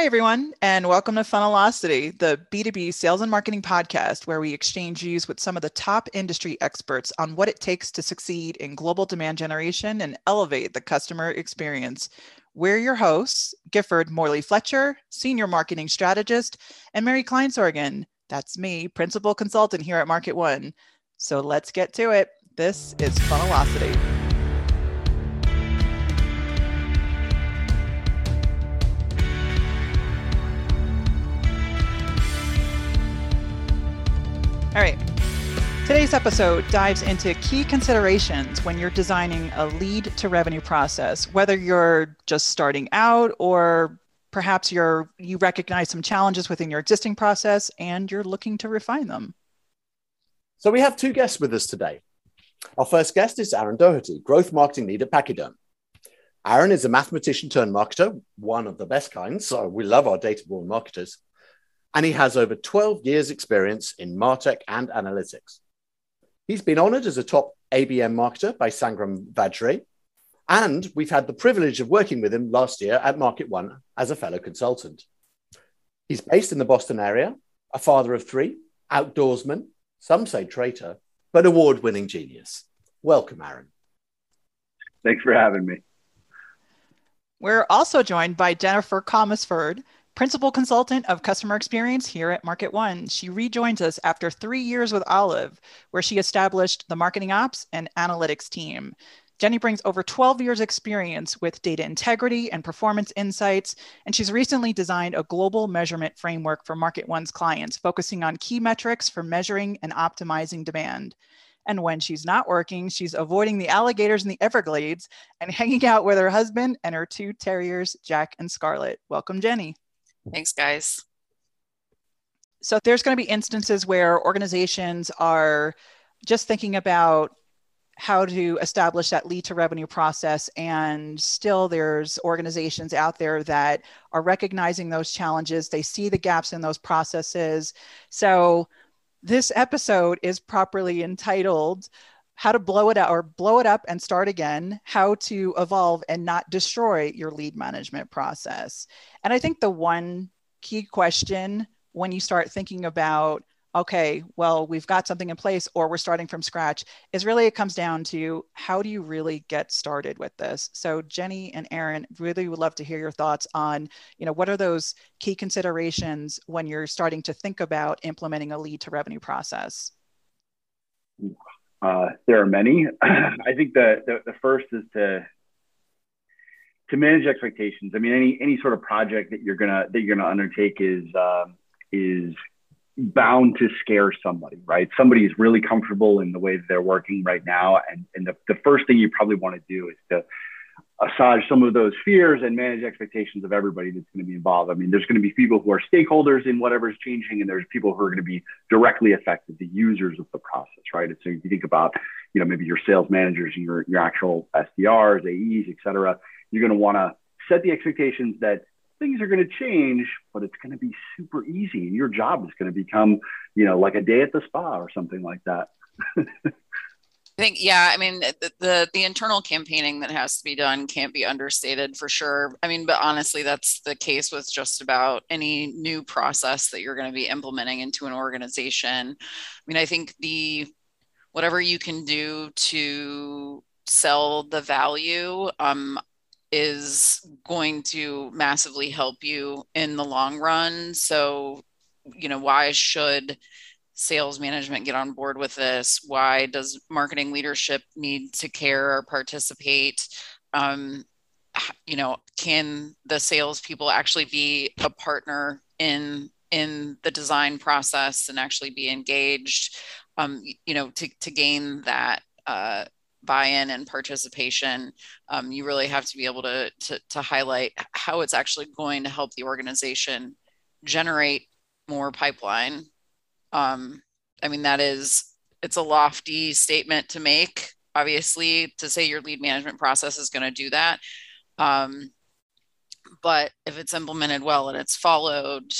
Hi, everyone, and welcome to Funnelocity, the B2B sales and marketing podcast, where we exchange views with some of the top industry experts on what it takes to succeed in global demand generation and elevate the customer experience. We're your hosts, Gifford Morley Fletcher, Senior Marketing Strategist, and Mary Kleinsorgen. That's me, Principal Consultant here at Market One. So let's get to it. This is Funnelocity. All right. Today's episode dives into key considerations when you're designing a lead to revenue process, whether you're just starting out or perhaps you're you recognize some challenges within your existing process and you're looking to refine them. So we have two guests with us today. Our first guest is Aaron Doherty, growth marketing lead at Pachyderm. Aaron is a mathematician turned marketer, one of the best kinds. So we love our data born marketers and he has over 12 years' experience in Martech and analytics. He's been honored as a top ABM marketer by Sangram Vajre, and we've had the privilege of working with him last year at Market One as a fellow consultant. He's based in the Boston area, a father of three, outdoorsman, some say traitor, but award winning genius. Welcome, Aaron. Thanks for having me. We're also joined by Jennifer Comisford, Principal Consultant of Customer Experience here at Market One. She rejoins us after three years with Olive, where she established the marketing ops and analytics team. Jenny brings over 12 years' experience with data integrity and performance insights, and she's recently designed a global measurement framework for Market One's clients, focusing on key metrics for measuring and optimizing demand. And when she's not working, she's avoiding the alligators in the Everglades and hanging out with her husband and her two terriers, Jack and Scarlet. Welcome, Jenny. Thanks, guys. So there's going to be instances where organizations are just thinking about how to establish that lead to revenue process and still there's organizations out there that are recognizing those challenges they see the gaps in those processes so this episode is properly entitled how to blow it out or blow it up and start again, how to evolve and not destroy your lead management process. And I think the one key question when you start thinking about, okay, well, we've got something in place or we're starting from scratch is really it comes down to how do you really get started with this? So Jenny and Aaron really would love to hear your thoughts on, you know, what are those key considerations when you're starting to think about implementing a lead to revenue process? Uh, there are many. I think the, the, the first is to to manage expectations. I mean, any any sort of project that you're gonna that you're gonna undertake is uh, is bound to scare somebody, right? Somebody is really comfortable in the way that they're working right now, and and the, the first thing you probably want to do is to assuage some of those fears and manage expectations of everybody that's going to be involved. I mean, there's going to be people who are stakeholders in whatever's changing, and there's people who are going to be directly affected, the users of the process, right? And so if you think about, you know, maybe your sales managers and your, your actual SDRs, AEs, et cetera, you're going to want to set the expectations that things are going to change, but it's going to be super easy. And your job is going to become, you know, like a day at the spa or something like that. I think, yeah, I mean, the, the, the internal campaigning that has to be done can't be understated for sure. I mean, but honestly, that's the case with just about any new process that you're going to be implementing into an organization. I mean, I think the whatever you can do to sell the value um, is going to massively help you in the long run. So, you know, why should sales management get on board with this? Why does marketing leadership need to care or participate? Um, you know, can the salespeople actually be a partner in in the design process and actually be engaged? Um, you know, to to gain that uh, buy-in and participation, um, you really have to be able to, to to highlight how it's actually going to help the organization generate more pipeline um, I mean, that is, it's a lofty statement to make, obviously, to say your lead management process is going to do that. Um, but if it's implemented well and it's followed,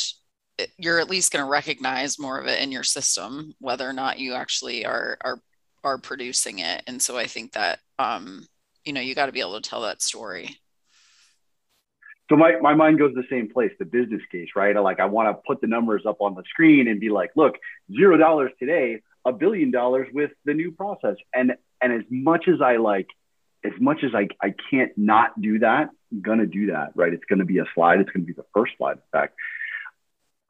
you're at least going to recognize more of it in your system, whether or not you actually are are are producing it. And so I think that um, you know you got to be able to tell that story. So my, my mind goes the same place, the business case, right? Like I want to put the numbers up on the screen and be like, look, zero dollars today, a billion dollars with the new process. And and as much as I like, as much as I, I can't not do that, I'm gonna do that, right? It's gonna be a slide, it's gonna be the first slide, in fact.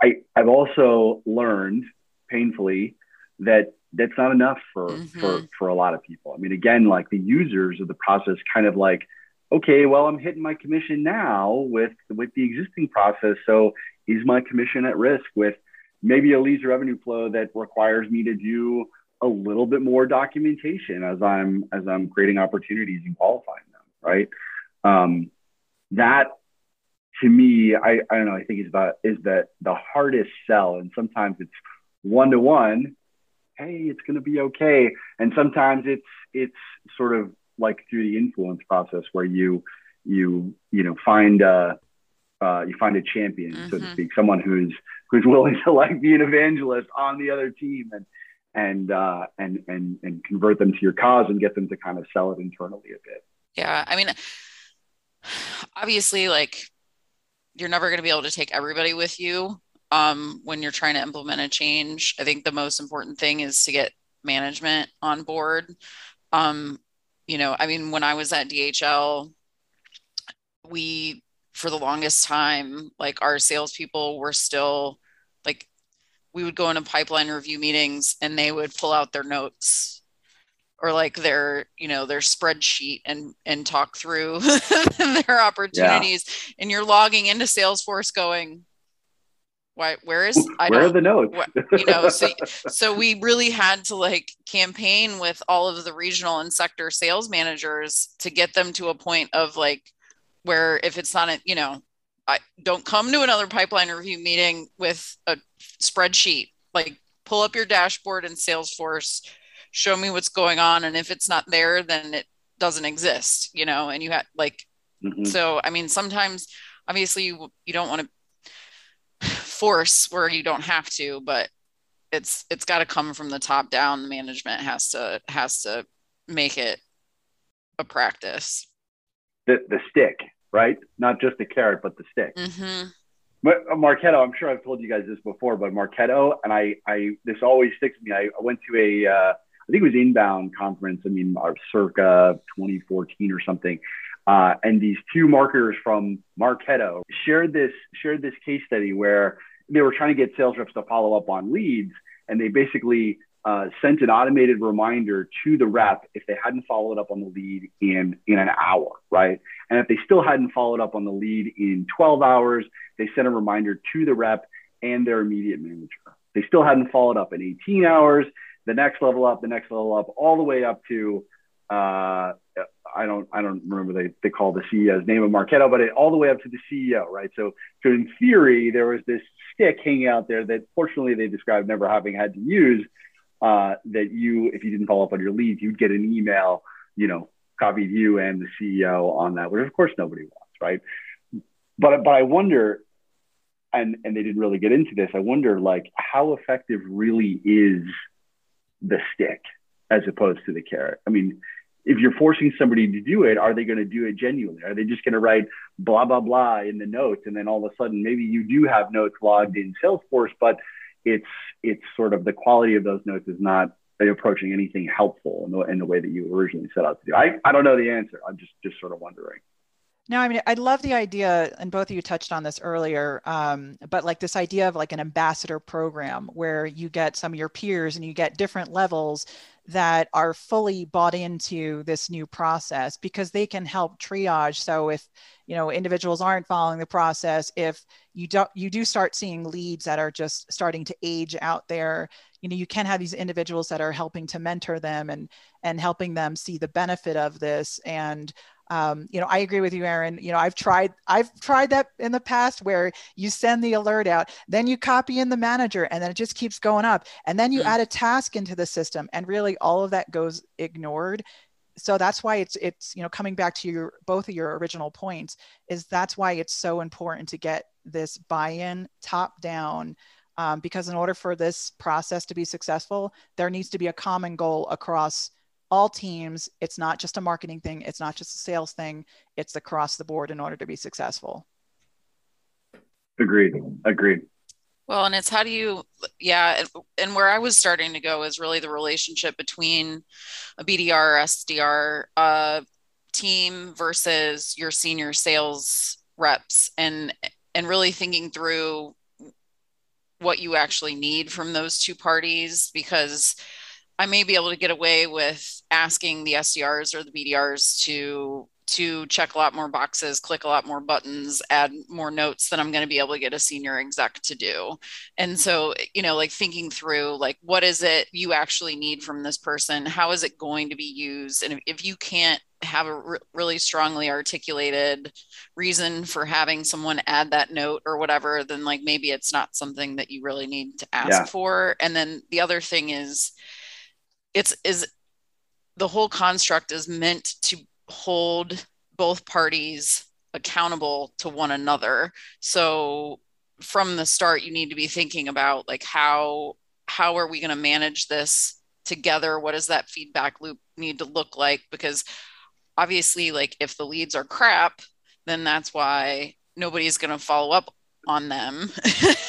I I've also learned painfully that that's not enough for mm-hmm. for for a lot of people. I mean, again, like the users of the process kind of like okay, well, I'm hitting my commission now with with the existing process. So is my commission at risk with maybe a leads revenue flow that requires me to do a little bit more documentation as I'm as I'm creating opportunities and qualifying them, right? Um, that to me, I, I don't know, I think is about is that the hardest sell. And sometimes it's one to one, hey, it's gonna be okay. And sometimes it's it's sort of like through the influence process where you you you know find a uh, you find a champion mm-hmm. so to mm-hmm. speak someone who's who's willing to like be an evangelist on the other team and and uh, and and and convert them to your cause and get them to kind of sell it internally a bit yeah i mean obviously like you're never going to be able to take everybody with you um, when you're trying to implement a change i think the most important thing is to get management on board um, you know, I mean, when I was at DHL, we, for the longest time, like our salespeople were still like, we would go into pipeline review meetings and they would pull out their notes or like their you know their spreadsheet and and talk through their opportunities yeah. and you're logging into salesforce going why where is I where are the notes you know so, so we really had to like campaign with all of the regional and sector sales managers to get them to a point of like where if it's not a you know I don't come to another pipeline review meeting with a spreadsheet like pull up your dashboard in Salesforce show me what's going on and if it's not there then it doesn't exist you know and you had like mm-hmm. so I mean sometimes obviously you, you don't want to force where you don't have to, but it's it's got to come from the top down. The management has to has to make it a practice. The the stick, right? Not just the carrot, but the stick. Mm-hmm. But uh, Marketo, I'm sure I've told you guys this before, but Marketo, and I, I this always sticks with me. I, I went to a, uh, I think it was inbound conference. I mean, circa 2014 or something, uh, and these two marketers from Marketo shared this shared this case study where they were trying to get sales reps to follow up on leads, and they basically uh, sent an automated reminder to the rep if they hadn't followed up on the lead in in an hour, right? And if they still hadn't followed up on the lead in 12 hours, they sent a reminder to the rep and their immediate manager. They still hadn't followed up in 18 hours. The next level up, the next level up, all the way up to uh, I don't I don't remember they they call the CEO's name of Marketo, but it, all the way up to the CEO, right? So so in theory, there was this stick hanging out there that fortunately they described never having had to use. Uh, that you, if you didn't follow up on your leads, you'd get an email, you know, copied you and the CEO on that, which of course nobody wants, right? But but I wonder, and and they didn't really get into this. I wonder like how effective really is the stick as opposed to the carrot. I mean, if you're forcing somebody to do it, are they going to do it genuinely? Are they just going to write blah, blah, blah in the notes? And then all of a sudden, maybe you do have notes logged in Salesforce, but it's, it's sort of the quality of those notes is not approaching anything helpful in the, in the way that you originally set out to do. I, I don't know the answer. I'm just, just sort of wondering. No, I mean, I love the idea, and both of you touched on this earlier, um, but like this idea of like an ambassador program where you get some of your peers and you get different levels that are fully bought into this new process because they can help triage. So if you know individuals aren't following the process if you don't you do start seeing leads that are just starting to age out there you know you can have these individuals that are helping to mentor them and and helping them see the benefit of this. And um, you know i agree with you aaron you know i've tried i've tried that in the past where you send the alert out then you copy in the manager and then it just keeps going up. And then you mm-hmm. add a task into the system and really all of that goes ignored. So that's why it's it's you know coming back to your both of your original points is that's why it's so important to get this buy-in top down um, because in order for this process to be successful there needs to be a common goal across all teams it's not just a marketing thing it's not just a sales thing it's across the board in order to be successful Agreed. Agreed. Well, and it's how do you, yeah, and, and where I was starting to go is really the relationship between a BDR or SDR uh, team versus your senior sales reps, and and really thinking through what you actually need from those two parties because I may be able to get away with asking the SDRs or the BDRs to to check a lot more boxes, click a lot more buttons, add more notes than I'm going to be able to get a senior exec to do. And so, you know, like thinking through like what is it you actually need from this person? How is it going to be used? And if, if you can't have a re- really strongly articulated reason for having someone add that note or whatever, then like maybe it's not something that you really need to ask yeah. for. And then the other thing is it's is the whole construct is meant to hold both parties accountable to one another. So from the start you need to be thinking about like how how are we going to manage this together? What does that feedback loop need to look like? Because obviously like if the leads are crap then that's why nobody's going to follow up on them.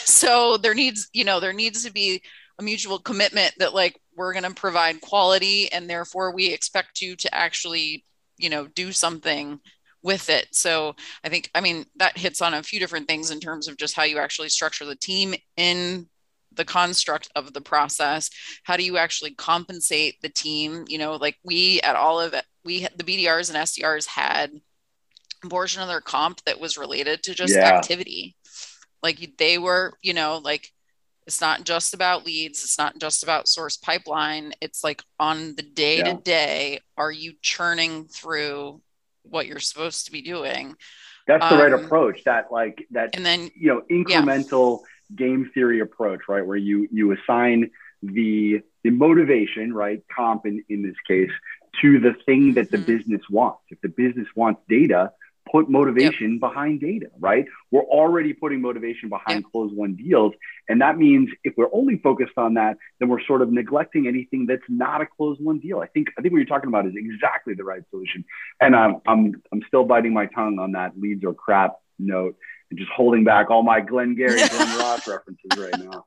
So there needs you know there needs to be a mutual commitment that like we're going to provide quality and therefore we expect you to actually you know do something with it. So i think i mean that hits on a few different things in terms of just how you actually structure the team in the construct of the process. How do you actually compensate the team? You know like we at all of it we the bdrs and sdrs had a portion of their comp that was related to just yeah. activity. Like they were you know like it's not just about leads it's not just about source pipeline it's like on the day to day are you churning through what you're supposed to be doing that's the um, right approach that like that and then you know incremental yeah. game theory approach right where you you assign the the motivation right comp in, in this case to the thing that the mm-hmm. business wants if the business wants data put motivation yep. behind data, right? We're already putting motivation behind yep. close won deals. And that means if we're only focused on that, then we're sort of neglecting anything that's not a close won deal. I think I think what you're talking about is exactly the right solution. And I'm I'm I'm still biting my tongue on that leads or crap note and just holding back all my Glengarry, Glen Ross references right now.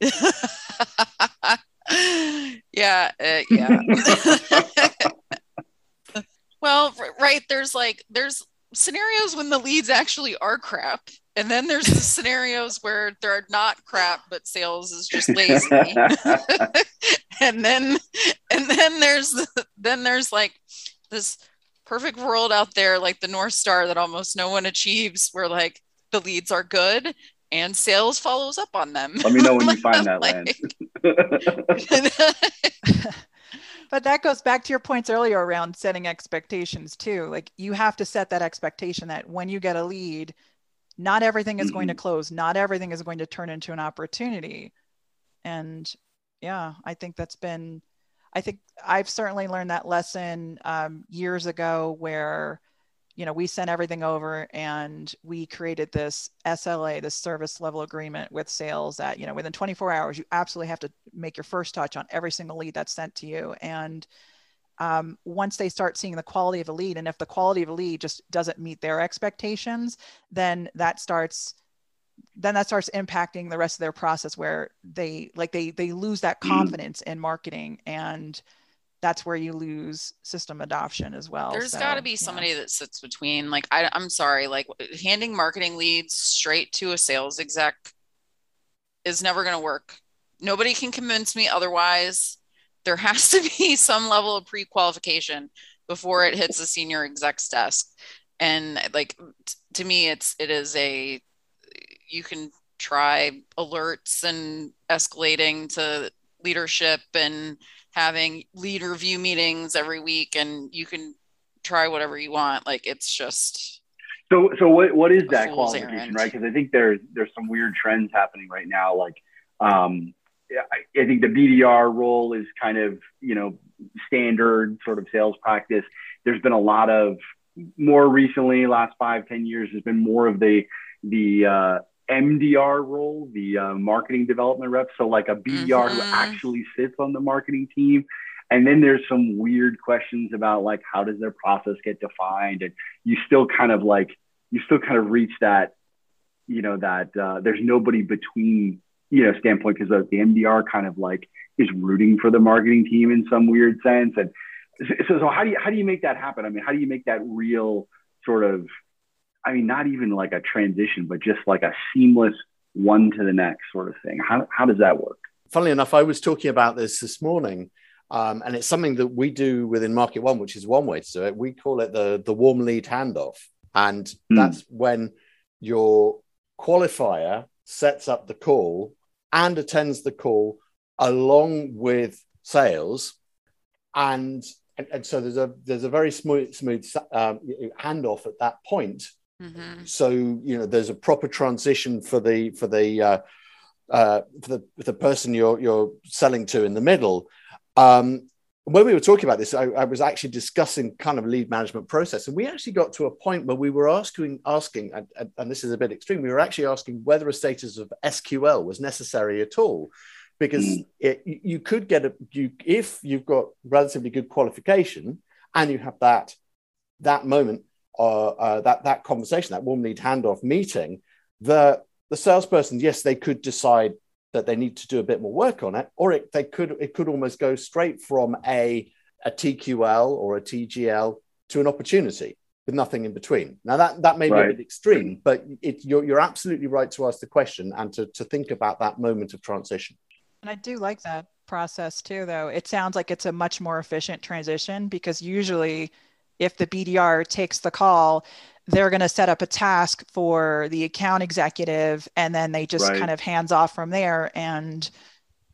yeah, uh, yeah. Well, right. There's like, there's scenarios when the leads actually are crap. And then there's the scenarios where they're not crap, but sales is just lazy. and then, and then there's, then there's like this perfect world out there, like the North Star that almost no one achieves, where like the leads are good and sales follows up on them. Let me know when you find that land. But that goes back to your points earlier around setting expectations too. Like you have to set that expectation that when you get a lead, not everything is mm-hmm. going to close, not everything is going to turn into an opportunity. And yeah, I think that's been, I think I've certainly learned that lesson um, years ago where you know, we sent everything over and we created this SLA, this service level agreement with sales that, you know, within 24 hours, you absolutely have to make your first touch on every single lead that's sent to you. And um, once they start seeing the quality of a lead, and if the quality of a lead just doesn't meet their expectations, then that starts then that starts impacting the rest of their process where they like they they lose that mm. confidence in marketing and that's where you lose system adoption as well. There's so, got to be somebody yeah. that sits between. Like, I, I'm sorry, like handing marketing leads straight to a sales exec is never going to work. Nobody can convince me otherwise. There has to be some level of pre-qualification before it hits a senior exec's desk. And like t- to me, it's it is a you can try alerts and escalating to leadership and having lead review meetings every week and you can try whatever you want. Like it's just so so what, what is that qualification Aaron. right? Because i think there's there's some weird trends happening right now. Like um I, I think the bdr role is kind of you know standard sort of sales practice. There's been a lot of more recently last five ten years has been more of the the uh, MDR role, the uh, marketing development rep. So like a BDR mm-hmm. who actually sits on the marketing team. And then there's some weird questions about like how does their process get defined, and you still kind of like you still kind of reach that you know that uh, there's nobody between you know standpoint because the, the MDR kind of like is rooting for the marketing team in some weird sense. And so, so how do you how do you make that happen? I mean, how do you make that real sort of I mean, not even like a transition, but just like a seamless one to the next sort of thing. How, how does that work? Funnily enough, I was talking about this this morning, um, and it's something that we do within Market One, which is one way to do it. We call it the the warm lead handoff, and mm. that's when your qualifier sets up the call and attends the call along with sales, and and, and so there's a there's a very smooth smooth um, handoff at that point Mm-hmm. So you know, there's a proper transition for the for the uh, uh, for the the person you're you're selling to in the middle. Um, when we were talking about this, I, I, was actually discussing kind of lead management process, and we actually got to a point where we were asking asking, and, and this is a bit extreme. We were actually asking whether a status of SQL was necessary at all, because mm. it, you could get a you if you've got relatively good qualification and you have that that moment uh, uh, that that conversation, that warm lead handoff meeting, the the salesperson, yes, they could decide that they need to do a bit more work on it, or it, they could it could almost go straight from a a TQL or a TGL to an opportunity with nothing in between. Now that that may right. be a bit extreme, but it, you're you're absolutely right to ask the question and to to think about that moment of transition. And I do like that process too, though. It sounds like it's a much more efficient transition because usually if the BDR takes the call, they're going to set up a task for the account executive and then they just right. kind of hands off from there and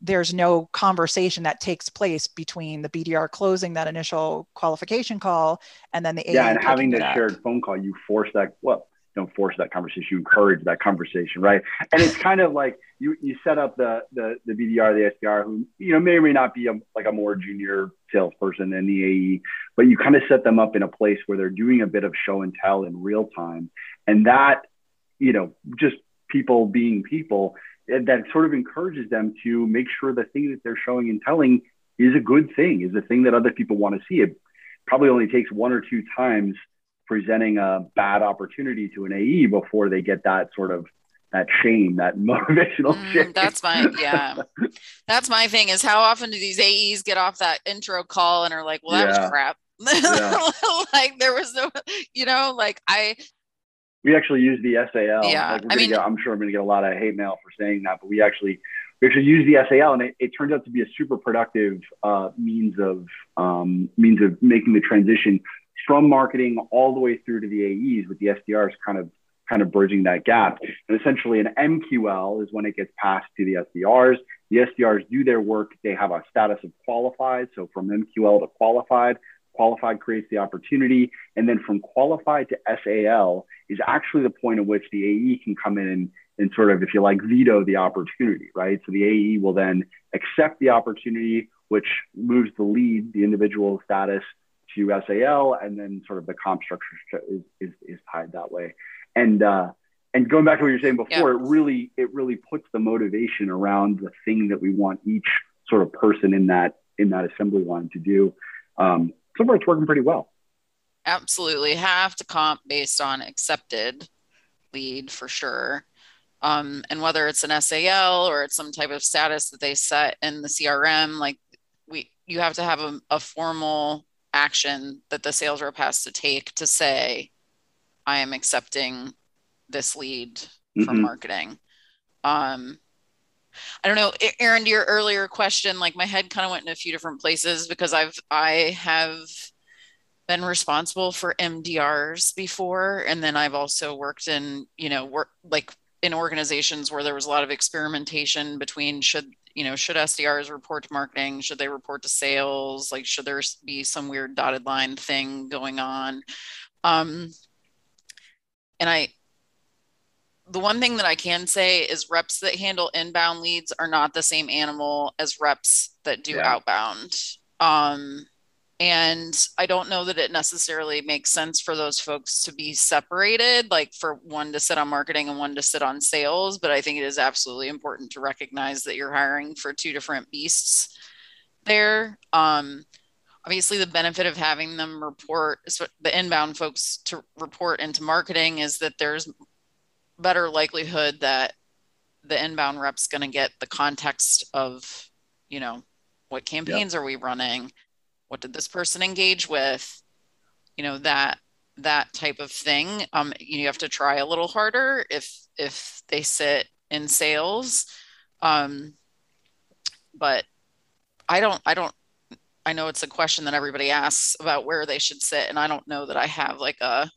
there's no conversation that takes place between the BDR closing that initial qualification call and then the yeah and having the shared phone call you force that well don't force that conversation you encourage that conversation right? And it's kind of like you you set up the the, the bdr the sdr who you know may or may not be a, like a more junior salesperson than the ae but you kind of set them up in a place where they're doing a bit of show and tell in real time. And that you know just people being people that sort of encourages them to make sure the thing that they're showing and telling is a good thing is a thing that other people want to see. It probably only takes one or two times presenting a bad opportunity to an AE before they get that sort of that shame, that motivational mm, shame. That's my yeah. that's my thing is how often do these AEs get off that intro call and are like, well, that yeah. was crap. Yeah. like there was no, you know, like I we actually use the SAL. Yeah. Like I mean, get, I'm sure I'm gonna get a lot of hate mail for saying that, but we actually we actually use the SAL and it, it turns out to be a super productive uh, means of um, means of making the transition from marketing all the way through to the AEs with the SDRs kind of kind of bridging that gap. And essentially an MQL is when it gets passed to the SDRs. The SDRs do their work. They have a status of qualified. So from MQL to qualified, qualified creates the opportunity. And then from qualified to SAL is actually the point at which the AE can come in and, and sort of, if you like, veto the opportunity, right? So the AE will then accept the opportunity, which moves the lead, the individual status to SAL, and then sort of the comp structure is, is, is tied that way. And uh, and going back to what you were saying before, yeah. it really it really puts the motivation around the thing that we want each sort of person in that in that assembly line to do. Um, so far, it's working pretty well. Absolutely, have to comp based on accepted lead for sure. Um, and whether it's an SAL or it's some type of status that they set in the CRM, like we, you have to have a, a formal action that the sales rep has to take to say, I am accepting this lead mm-hmm. from marketing. Um, I don't know, Aaron, to your earlier question, like my head kind of went in a few different places because I've, I have been responsible for MDRs before. And then I've also worked in, you know, work like in organizations where there was a lot of experimentation between should you know, should SDRs report to marketing? Should they report to sales? Like, should there be some weird dotted line thing going on? Um, and I, the one thing that I can say is reps that handle inbound leads are not the same animal as reps that do yeah. outbound. Um, and I don't know that it necessarily makes sense for those folks to be separated, like for one to sit on marketing and one to sit on sales. But I think it is absolutely important to recognize that you're hiring for two different beasts there. Um, obviously, the benefit of having them report the inbound folks to report into marketing is that there's better likelihood that the inbound rep's going to get the context of, you know, what campaigns yep. are we running? What did this person engage with? You know, that that type of thing. Um, you have to try a little harder if if they sit in sales. Um, but I don't I don't I know it's a question that everybody asks about where they should sit, and I don't know that I have like a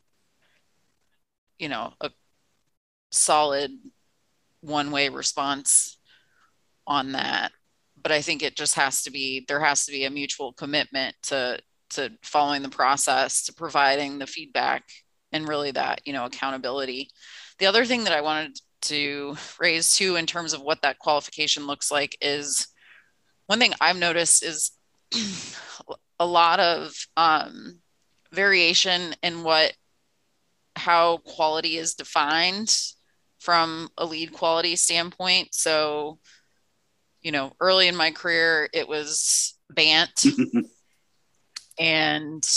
you know a solid one way response on that but i think it just has to be there has to be a mutual commitment to to following the process to providing the feedback and really that you know accountability the other thing that i wanted to raise too in terms of what that qualification looks like is one thing i've noticed is a lot of um, variation in what how quality is defined from a lead quality standpoint. So, you know, early in my career, it was BANT. and,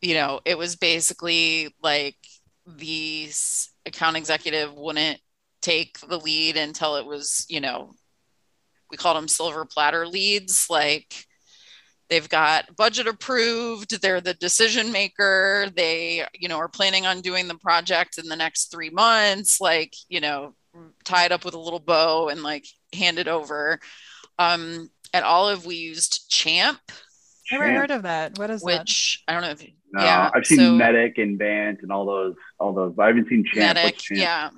you know, it was basically like the account executive wouldn't take the lead until it was, you know, we called them silver platter leads. Like, they've got budget approved they're the decision maker they you know are planning on doing the project in the next three months like you know tied up with a little bow and like hand it over um at olive we used champ never champ. heard of that what is that? which that? i don't know if no, yeah i've seen so, MEDDIC and bant and all those all those but i haven't seen champ, MEDDIC, champ? yeah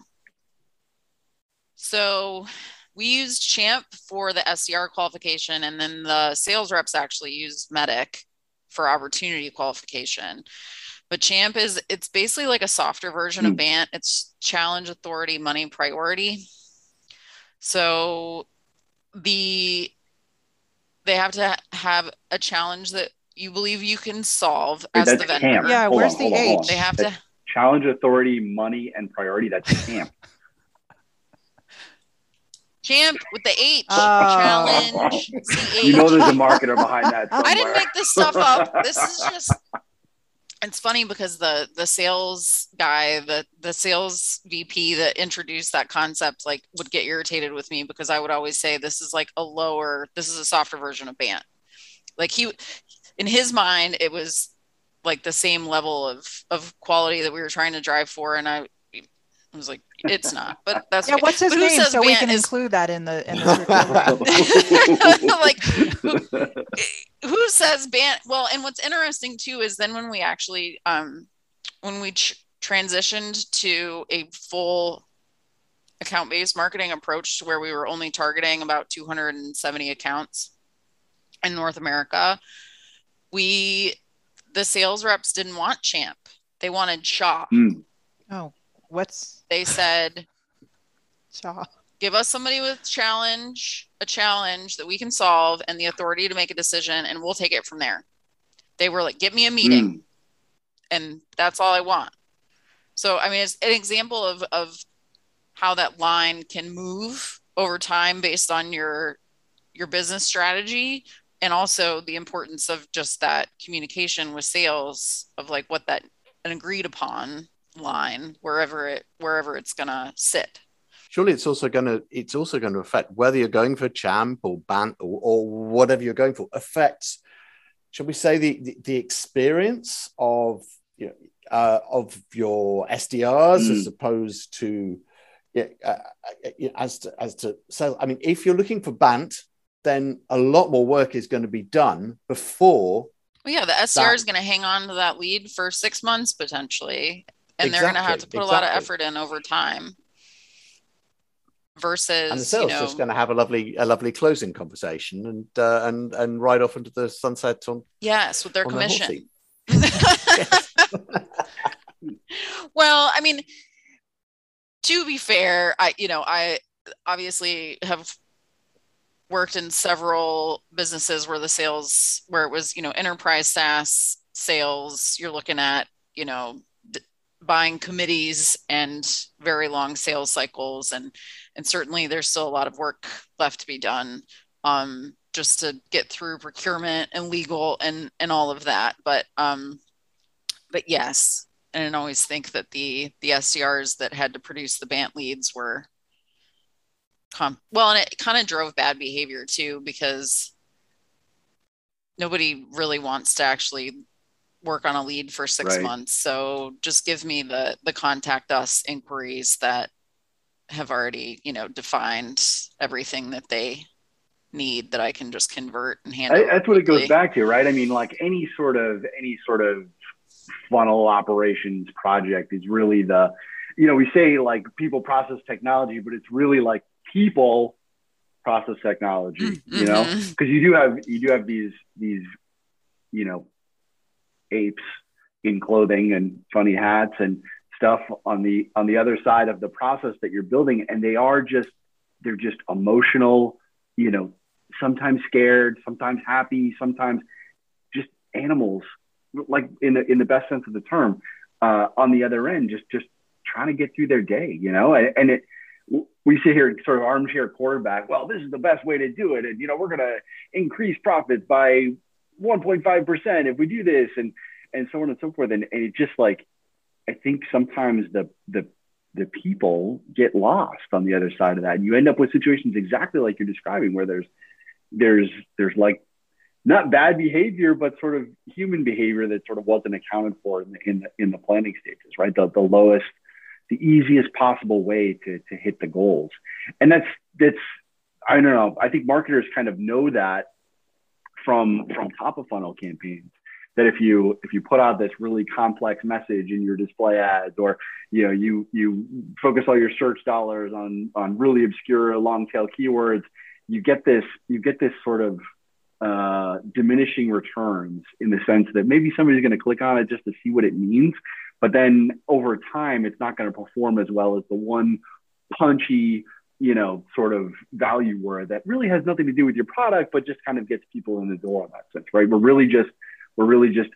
so we used Champ for the SDR qualification, and then the sales reps actually used MEDDIC for opportunity qualification. But Champ is it's basically like a softer version mm. of hmm. BANT. It's challenge authority money priority. So the they have to have a challenge that you believe you can solve Wait, as the vendor. Camp. Yeah, hold where's on, the H? They have that's to challenge authority, money, and priority. That's camp. Champ with the H oh. challenge. C-H. You know there's a marketer behind that. Somewhere. I didn't make this stuff up. This is just it's funny because the the sales guy, the the sales VP that introduced that concept like would get irritated with me because I would always say this is like a lower, this is a softer version of BANT. Like he in his mind, it was like the same level of of quality that we were trying to drive for. And I I was like, it's not, but that's yeah. Okay. What's his name? So we can is... include that in the in the like who, who, says BANT? Well, and what's interesting too is then when we actually um when we ch- transitioned to a full account based marketing approach to where we were only targeting about 270 accounts in North America, we the sales reps didn't want Champ; they wanted Shaw. Mm. Oh What's they said? Give us somebody with challenge, a challenge that we can solve, and the authority to make a decision, and we'll take it from there. They were like, "Give me a meeting," mm. and that's all I want. So, I mean, it's an example of of how that line can move over time based on your your business strategy and also the importance of just that communication with sales of like what that an agreed upon line wherever it wherever it's going to sit surely it's also going to it's also going to affect whether you're going for champ or bant or, or whatever you're going for affects shall we say the the, the experience of you know, uh, of your SDRs mm. as opposed to yeah, uh, uh as to as to sell. I mean, if you're looking for Bant, then a lot more work is going to be done before. Well, yeah, the SDR that, is going to hang on to that lead for six months potentially, and exactly, they're going to have to put exactly. a lot of effort in over time versus and the sales you know, just going to have a lovely a lovely closing conversation and uh, and and ride off into the sunset on yes with their commission. well i mean to be fair i you know i obviously have worked in several businesses where the sales where it was you know enterprise SaaS sales you're looking at you know buying committees and very long sales cycles and and certainly there's still a lot of work left to be done um, just to get through procurement and legal and and all of that. But um but yes and I always think that the the SDRs that had to produce the BANT leads were comp well, and it kind of drove bad behavior too because nobody really wants to actually work on a lead for six right. months. So just give me the the contact us inquiries that have already, you know, defined everything that they need that I can just convert and handle. that's what it goes back to, right? I mean, like any sort of any sort of funnel operations project is really the, you know, we say like people process technology, but it's really like people process technology, mm-hmm. you know, because you do have you do have these these, you know, apes in clothing and funny hats and stuff on the on the other side of the process that you're building. And they are just they're just emotional you know sometimes scared sometimes happy sometimes just animals like in the in the best sense of the term uh, on the other end just just trying to get through their day you know? And, and it we sit here sort of armchair quarterback well this is the best way to do it. And you know we're going to increase profits by 1.5% if we do this and and so on and so forth and, and it just like I think sometimes the the the people get lost on the other side of that. And you end up with situations exactly like you're describing, where there's there's there's like not bad behavior, but sort of human behavior that sort of wasn't accounted for in the in the, in the planning stages, right? The the lowest, the easiest possible way to to hit the goals, and that's that's I don't know. I think marketers kind of know that from from top of funnel campaigns that if you if you put out this really complex message in your display ads or you know you you focus all your search dollars on on really obscure long tail keywords you get this you get this sort of uh, diminishing returns in the sense that maybe somebody's going to click on it just to see what it means but then over time it's not going to perform as well as the one punchy you know sort of value word that really has nothing to do with your product but just kind of gets people in the door in that sense right? We're really just we're really just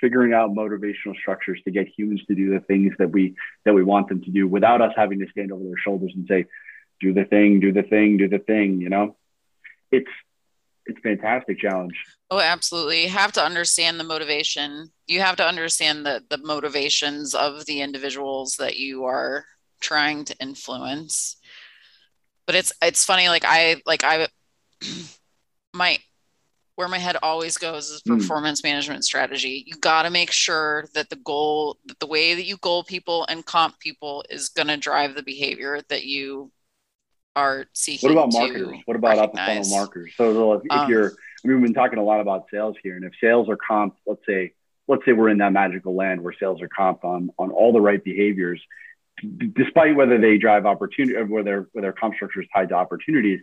figuring out motivational structures to get humans to do the things that we that we want them to do without us having to stand over their shoulders and say do the thing do the thing do the thing you know? It's it's fantastic challenge. Oh absolutely. You have to understand the motivation. You have to understand the the motivations of the individuals that you are trying to influence but it's it's funny like i like i my where my head always goes is hmm. performance mm. management strategy. You got to make sure that the goal, that the way that you goal people and comp people is going to drive the behavior that you are seeking. What about marketers? What about up the funnel marketers? So if, if um, you're, I mean, we've been talking a lot about sales here, and if sales are comp, let's say, let's say we're in that magical land where sales are comp on on all the right behaviors, despite whether they drive opportunity, or whether whether comp structure is tied to opportunities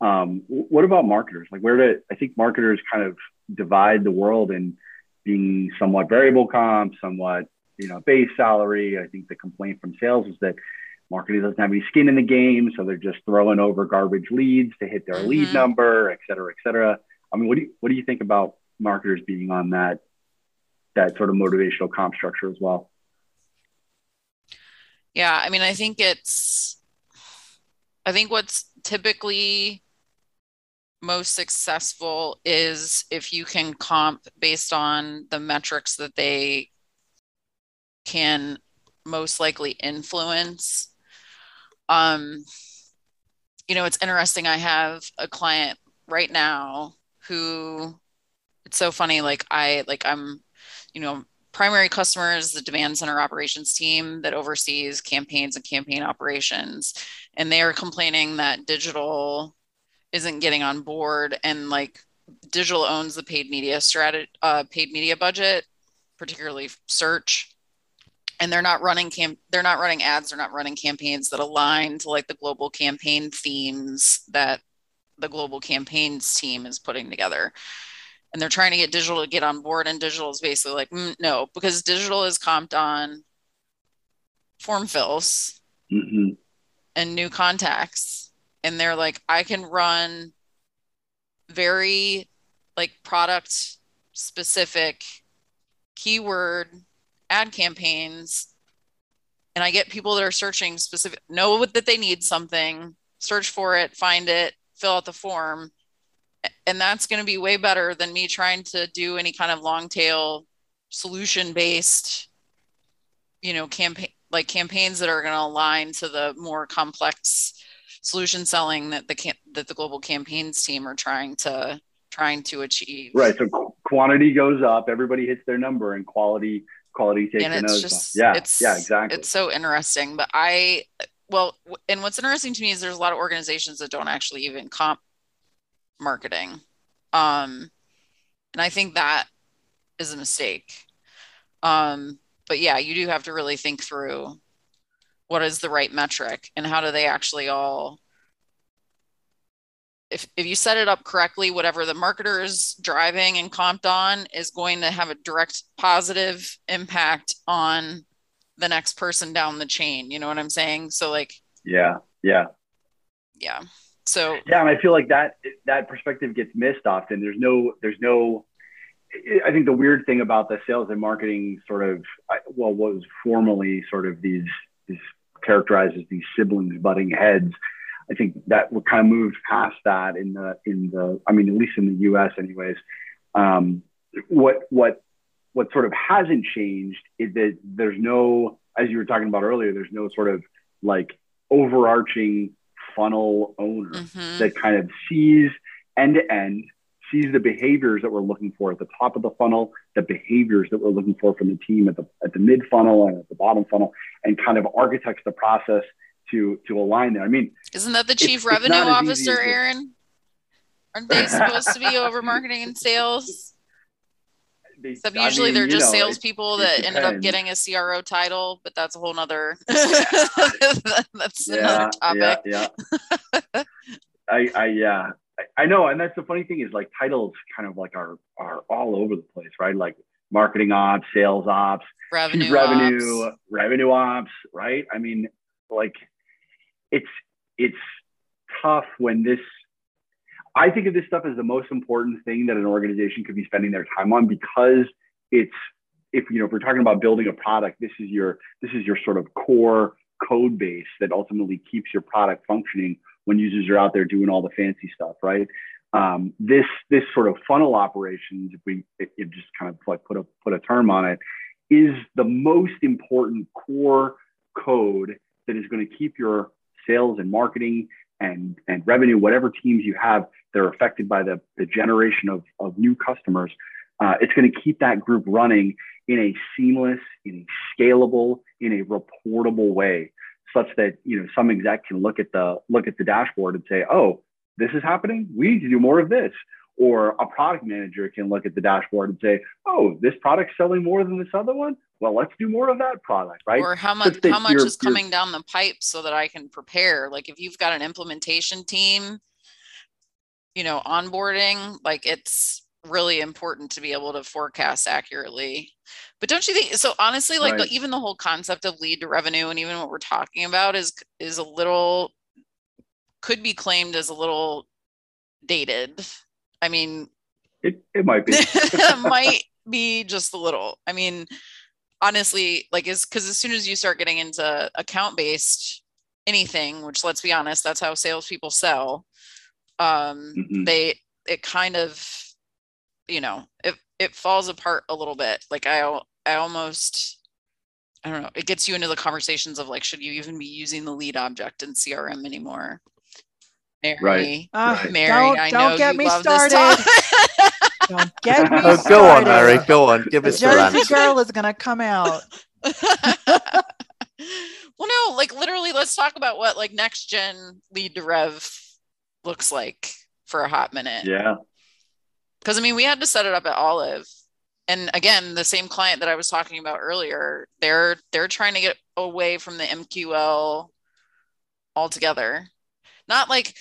um, what about marketers? Like, where do I think marketers kind of divide the world in being somewhat variable comp, somewhat you know base salary? I think the complaint from sales is that marketing doesn't have any skin in the game, so they're just throwing over garbage leads to hit their mm-hmm. lead number, et cetera, et cetera. I mean, what do you what do you think about marketers being on that that sort of motivational comp structure as well? Yeah, I mean, I think it's I think what's typically most successful is if you can comp based on the metrics that they can most likely influence. Um, you know, it's interesting. I have a client right now who it's so funny. Like I like I'm, you know, primary customers, the demand center operations team that oversees campaigns and campaign operations. And they are complaining that digital isn't getting on board and like digital owns the paid media strategy uh, paid media budget particularly search and they're not running cam they're not running ads they're not running campaigns that align to like the global campaign themes that the global campaigns team is putting together and they're trying to get digital to get on board and digital is basically like mm, no because digital is comped on form fills mm-hmm. and new contacts and they're like i can run very like product specific keyword ad campaigns and i get people that are searching specific know that they need something search for it find it fill out the form and that's going to be way better than me trying to do any kind of long tail solution based you know campaign like campaigns that are going to align to the more complex solution selling that the that the global campaigns team are trying to trying to achieve. Right so qu- quantity goes up everybody hits their number and quality quality takes and it's just yeah it's yeah exactly. it's so interesting but i well and what's interesting to me is there's a lot of organizations that don't actually even comp marketing. Um and i think that is a mistake. Um but yeah you do have to really think through what is the right metric and how do they actually all if, if you set it up correctly whatever the marketer is driving and comped on is going to have a direct positive impact on the next person down the chain. You know what i'm saying? So like yeah. Yeah. yeah so yeah and i feel like that that perspective gets missed often. There's no there's no i think the weird thing about the sales and marketing sort of well was formerly sort of these these characterized as these siblings butting heads i think that we kind of moved past that in the in the i mean at least in the us anyways. Um, what what what sort of hasn't changed is that there's no, as you were talking about earlier, there's no sort of like overarching funnel owner mm-hmm. that kind of sees end to end, sees the behaviors that we're looking for at the top of the funnel, the behaviors that we're looking for from the team at the at the mid funnel and at the bottom funnel, and kind of architects the process to to align there. I mean, isn't that the chief revenue officer, Aaron? Aren't they supposed to be over marketing and sales? They, Except usually mean, they're just know, salespeople that depends. ended up getting a CRO title, but that's a whole nother. that's yeah, another topic. Yeah, yeah. I, I, yeah, I, I know, and that's the funny thing is like titles kind of like are are all over the place, right? Like marketing ops, sales ops, revenue, revenue, ops. revenue ops, right? I mean, like it's it's tough when this I think of this stuff as the most important thing that an organization could be spending their time on because it's if you know if we're talking about building a product, this is your this is your sort of core code base that ultimately keeps your product functioning when users are out there doing all the fancy stuff, right? Um, this this sort of funnel operations, if we if just kind of like put a put a term on it, is the most important core code that is going to keep your sales and marketing and, and revenue, whatever teams you have that are affected by the, the generation of, of new customers, uh, it's going to keep that group running in a seamless, in a scalable, in a reportable way, such that you know some exec can look at the look at the dashboard and say, "Oh, this is happening. We need to do more of this." Or a product manager can look at the dashboard and say, "Oh, this product's selling more than this other one well, let's do more of that product, right? Or how much how much is coming down the pipe so that I can prepare. Like if you've got an implementation team, you know, onboarding, like it's really important to be able to forecast accurately. But don't you think so honestly like right. the, even the whole concept of lead to revenue and even what we're talking about is is a little could be claimed as a little dated. I mean, it, it might be. it might be just a little. I mean, honestly like is because as soon as you start getting into account based anything which let's be honest that's how salespeople sell um mm-hmm. they it kind of you know it it falls apart a little bit like i i almost i don't know it gets you into the conversations of like should you even be using the lead object in crm anymore mary right, uh, right. mary don't, I don't get me started Don't get me oh, Go on, Mary. Go on. Give us the Jersey girl is gonna come out. well, no, like literally, let's talk about what like next gen lead to rev looks like for a hot minute. Yeah. Because I mean, we had to set it up at Olive, and again, the same client that I was talking about earlier, they're they're trying to get away from the MQL altogether. Not like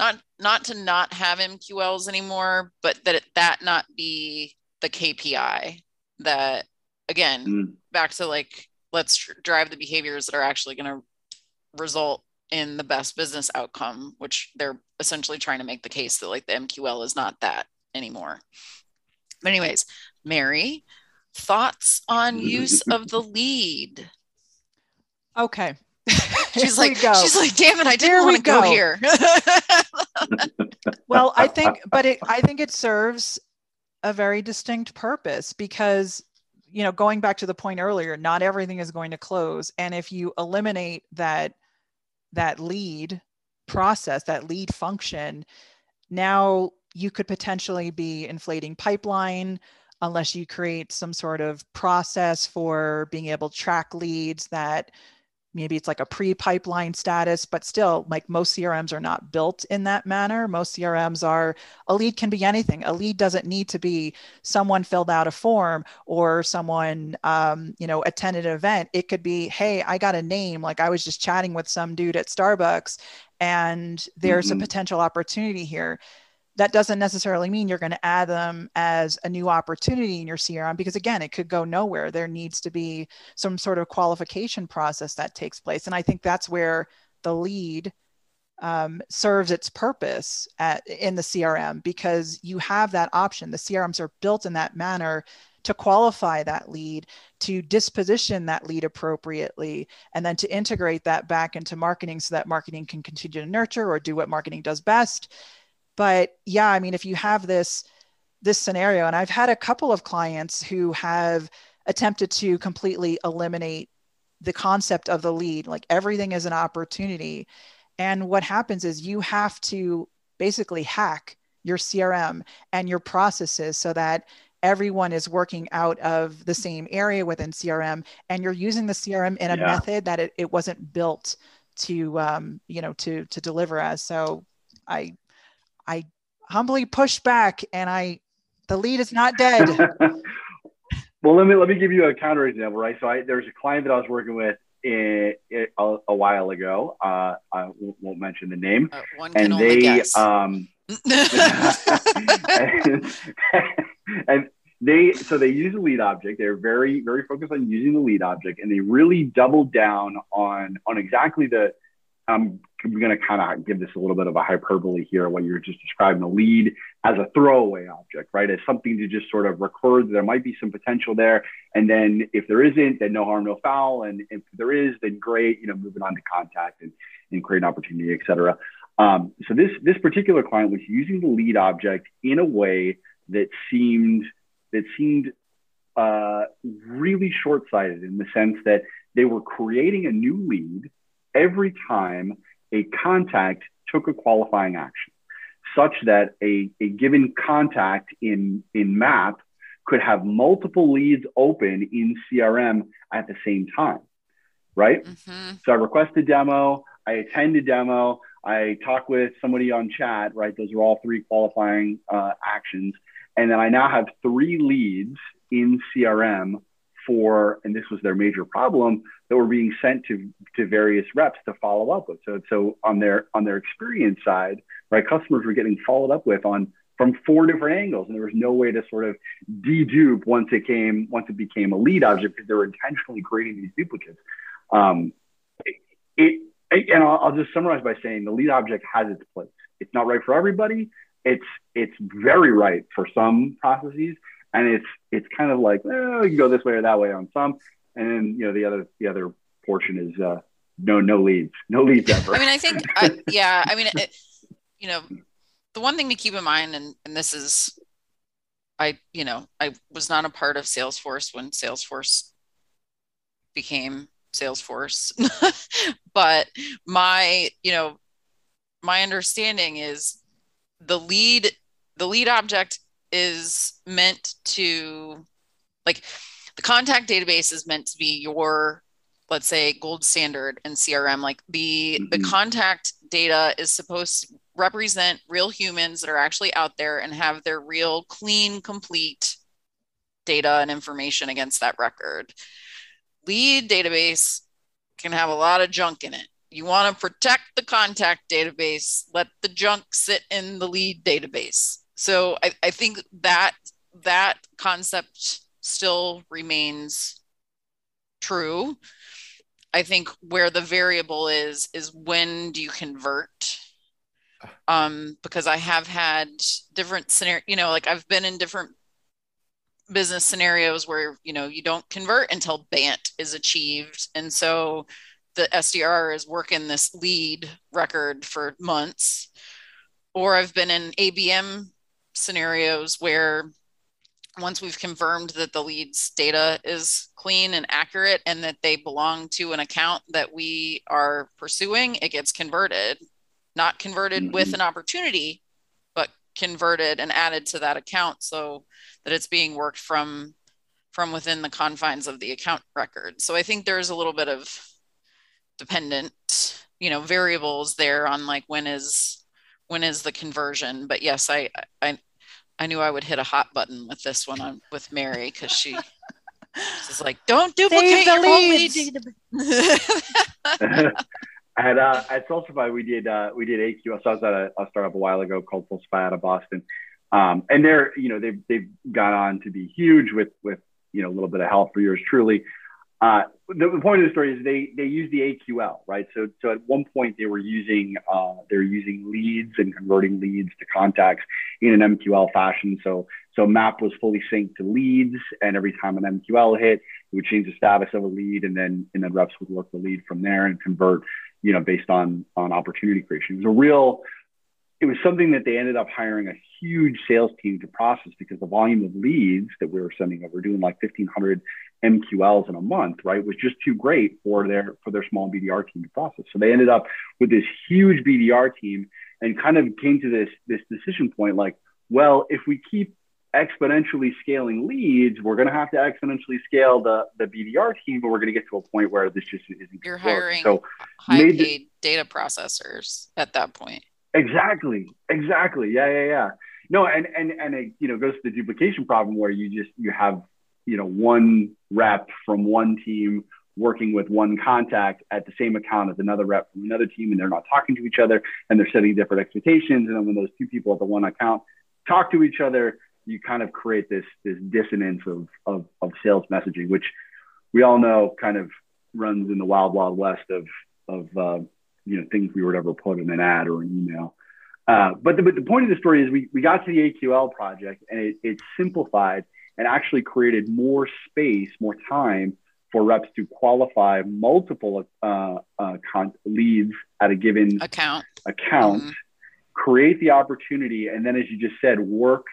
not not to not have MQLs anymore, but that it, that not be the KPI. That again, mm. back to like let's tr- drive the behaviors that are actually going to result in the best business outcome, which they're essentially trying to make the case that like the MQL is not that anymore. But anyways, Mary, thoughts on use of the lead? Okay. she's like, she's like, damn it, I didn't want to go. go here. well, I think, but it, I think it serves a very distinct purpose because you know going back to the point earlier not everything is going to close and if you eliminate that that lead process that lead function now you could potentially be inflating pipeline unless you create some sort of process for being able to track leads that maybe it's like a pre-pipeline status but still like most crms are not built in that manner. Most crms are a lead can be anything. A lead doesn't need to be someone filled out a form or someone um, you know attended an event. It could be hey i got a name. Like i was just chatting with some dude at starbucks and there's mm-hmm. a potential opportunity here that doesn't necessarily mean you're going to add them as a new opportunity in your CRM because again, it could go nowhere. There needs to be some sort of qualification process that takes place. And I think that's where the lead um, serves its purpose at, in the CRM because you have that option. The CRMs are built in that manner to qualify that lead, to disposition that lead appropriately, and then to integrate that back into marketing so that marketing can continue to nurture or do what marketing does best but yeah i mean if you have this this scenario and i've had a couple of clients who have attempted to completely eliminate the concept of the lead like everything is an opportunity and what happens is you have to basically hack your crm and your processes so that everyone is working out of the same area within crm and you're using the crm in a yeah. method that it, it wasn't built to um, you know to to deliver as so i I humbly push back and I the lead is not dead. well, let me let me give you a counter example, right? So I, there's a client that I was working with in, in, a, a, while ago. Uh, I won't mention the name, uh, and they um, and, and they so they use a lead object. They're very very focused on using the lead object, and they really doubled down on on exactly the I'm going to kind of give this a little bit of a hyperbole here, what you're just describing the lead as a throwaway object, right? As something to just sort of record there might be some potential there. And then if there isn't, then no harm, no foul. And if there is, then great, you know, moving on to contact and, and create an opportunity, et cetera. Um, so this, this particular client was using the lead object in a way that seemed, that seemed uh, really short-sighted in the sense that they were creating a new lead every time a contact took a qualifying action, such that a, a given contact in, in MAP could have multiple leads open in CRM at the same time, right? Mm-hmm. So I request a demo, I attend a demo, I talk with somebody on chat, right? Those are all three qualifying uh, actions. And then I now have three leads in CRM for, and this was their major problem, that were being sent to, to various reps to follow up with. So, so on their on their experience side, right, customers were getting followed up with on from four different angles, and there was no way to sort of dedupe once it came once it became a lead object because they were intentionally creating these duplicates. Um, it, it and I'll, I'll just summarize by saying the lead object has its place. It's not right for everybody. It's it's very right for some processes, and it's it's kind of like well, you can go this way or that way on some, and then you know the other the other portion is uh, no no leads, no leads ever. I mean, I think I, yeah, I mean, it, you know, the one thing to keep in mind, and and this is, I you know I was not a part of Salesforce when Salesforce became Salesforce, but my you know my understanding is the lead the lead object is meant to like the contact database is meant to be your let's say gold standard in crm like the mm-hmm. the contact data is supposed to represent real humans that are actually out there and have their real clean complete data and information against that record. Lead database can have a lot of junk in it. You want to protect the contact database let the junk sit in the lead database. So I, I think that that concept still remains true. I think where the variable is is when do you convert? Um, because I have had different scenario, you know, like I've been in different business scenarios where you know you don't convert until BANT is achieved, and so the SDR is working this lead record for months. Or I've been in ABM scenarios where once we've confirmed that the leads data is clean and accurate and that they belong to an account that we are pursuing, it gets converted. Not converted mm-hmm. with an opportunity, but converted and added to that account so that it's being worked from from within the confines of the account record. So I think there's a little bit of dependent, you know, variables there on like when is when is the conversion. But yes, I I I knew I would hit a hot button with this one on with Mary because she is like, don't duplicate your leads. at uh, at Salsify, we did uh, we did AQ. So I was at a, a startup a while ago called Salsify out of Boston, um, and they're you know they've they've gone on to be huge with with you know a little bit of help for yours truly. Uh, the, point of the story is they they use the AQL, right? So so at one point they were using uh, they were using leads and converting leads to contacts in an MQL fashion. So so Map was fully synced to leads, and every time an MQL hit, it would change the status of a lead, and then and then reps would work the lead from there and convert, you know, based on on opportunity creation. It was a real it was something that they ended up hiring a huge sales team to process because the volume of leads that we were sending over, doing like 1500 MQLs in a month, right, was just too great for their for their small BDR team to process. So they ended up with this huge BDR team and kind of came to this this decision point like, well, if we keep exponentially scaling leads, we're going to have to exponentially scale the the BDR team, but we're going to get to a point where this just isn't. You're hiring so high paid data processors at that point. Exactly. Exactly. Yeah. Yeah. Yeah. No, and and and it you know goes to the duplication problem where you just you have you know one rep from one team working with one contact at the same account as another rep from another team, and they're not talking to each other, and they're setting different expectations. And then when those two people at the one account talk to each other, you kind of create this this dissonance of of, of sales messaging, which we all know kind of runs in the wild wild west of of uh, you know things we would ever put in an ad or an email. Uh, but, the, but the point of the story is we, we got to the AQL project and it, it simplified and actually created more space, more time for reps to qualify multiple uh, uh, con- leads at a given account, account mm-hmm. create the opportunity, and then, as you just said, work,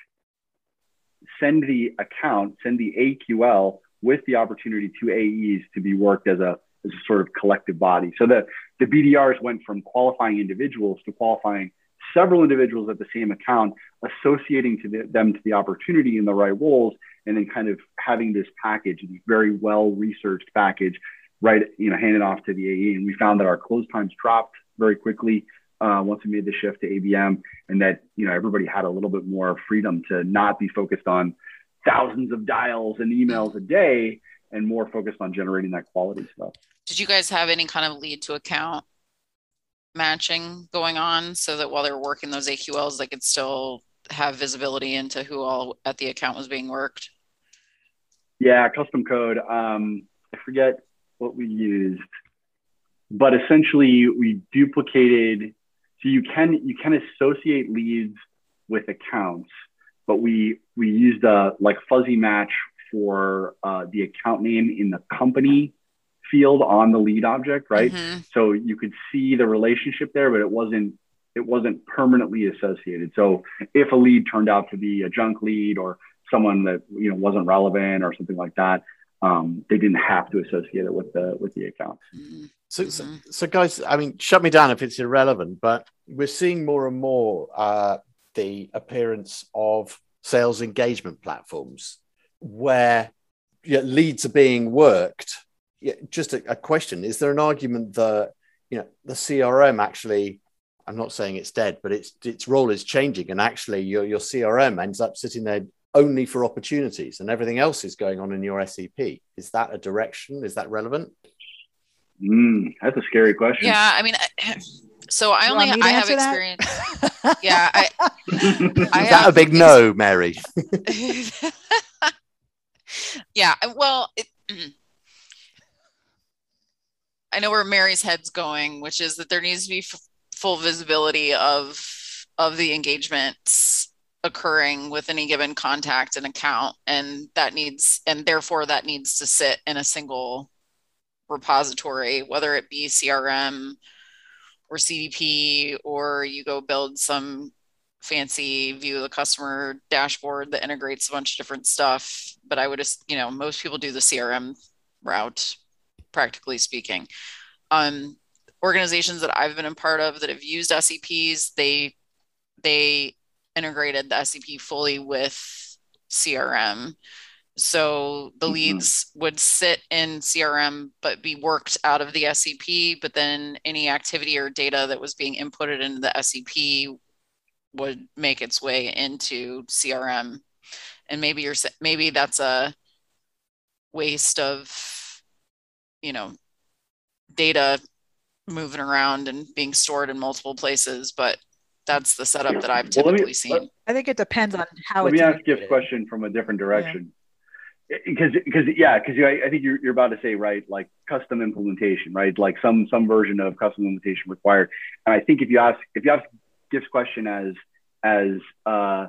send the account, send the AQL with the opportunity to AEs to be worked as a as a sort of collective body. So the, the BDRs went from qualifying individuals to qualifying several individuals at the same account, associating to the, them to the opportunity in the right roles, and then kind of having this package, this very well researched package, right, you know, handed off to the AE. And we found that our close times dropped very quickly uh, once we made the shift to ABM, and that you know everybody had a little bit more freedom to not be focused on thousands of dials and emails a day and more focused on generating that quality stuff. Did you guys have any kind of lead to account matching going on so that while they were working those AQLs, they could still have visibility into who all at the account was being worked? Yeah, custom code. Um, I forget what we used, but essentially we duplicated. So you can you can associate leads with accounts, but we we used a like fuzzy match for uh, the account name in the company field on the lead object, right? Mm-hmm. So you could see the relationship there, but it wasn't it wasn't permanently associated. So if a lead turned out to be a junk lead or someone that you know wasn't relevant or something like that, um, they didn't have to associate it with the with the account. Mm-hmm. So, so, so, guys, I mean, shut me down if it's irrelevant, but we're seeing more and more uh, the appearance of sales engagement platforms where yeah, leads are being worked. Yeah, just a, a question: Is there an argument that you know the CRM actually? I'm not saying it's dead, but its its role is changing, and actually your your CRM ends up sitting there only for opportunities, and everything else is going on in your SEP. Is that a direction? Is that relevant? Mm, that's a scary question. Yeah, I mean, so I only I have experience. yeah, I, I is have, that a big no, Mary? yeah. Well, it, I know where Mary's head's going, which is that there needs to be f- full visibility of of the engagements occurring with any given contact and account, and that needs, and therefore that needs to sit in a single repository, whether it be CRM or CDP, or you go build some fancy view of the customer dashboard that integrates a bunch of different stuff. But I would just, you know, most people do the CRM route, practically speaking. Um, organizations that I've been a part of that have used SEPs, they they integrated the SEP fully with CRM. So the mm-hmm. leads would sit in CRM but be worked out of the SEP, but then any activity or data that was being inputted into the SEP would make its way into CRM. And maybe you're maybe that's a waste of you know data moving around and being stored in multiple places, but that's the setup that I've typically well, me, seen. I think it depends on how. Let me ask you a question from a different direction. Because, yeah. because, yeah, because I, I think you're, you're about to say right, like custom implementation, right? Like some some version of custom implementation required. And I think if you ask if you ask this question as as uh,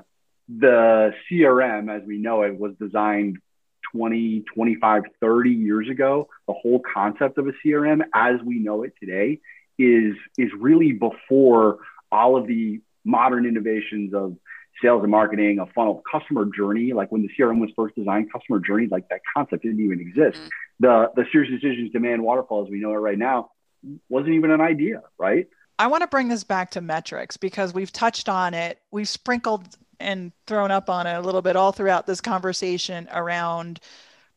the CRM as we know it was designed 20, 25, 30 years ago, the whole concept of a CRM as we know it today is is really before all of the modern innovations of sales and marketing, a funnel customer journey. Like when the CRM was first designed, customer journey, like that concept didn't even exist. Mm-hmm. The the SiriusDecisions demand waterfall as we know it right now wasn't even an idea, right? I want to bring this back to metrics because we've touched on it. We've sprinkled and thrown up on it a little bit all throughout this conversation around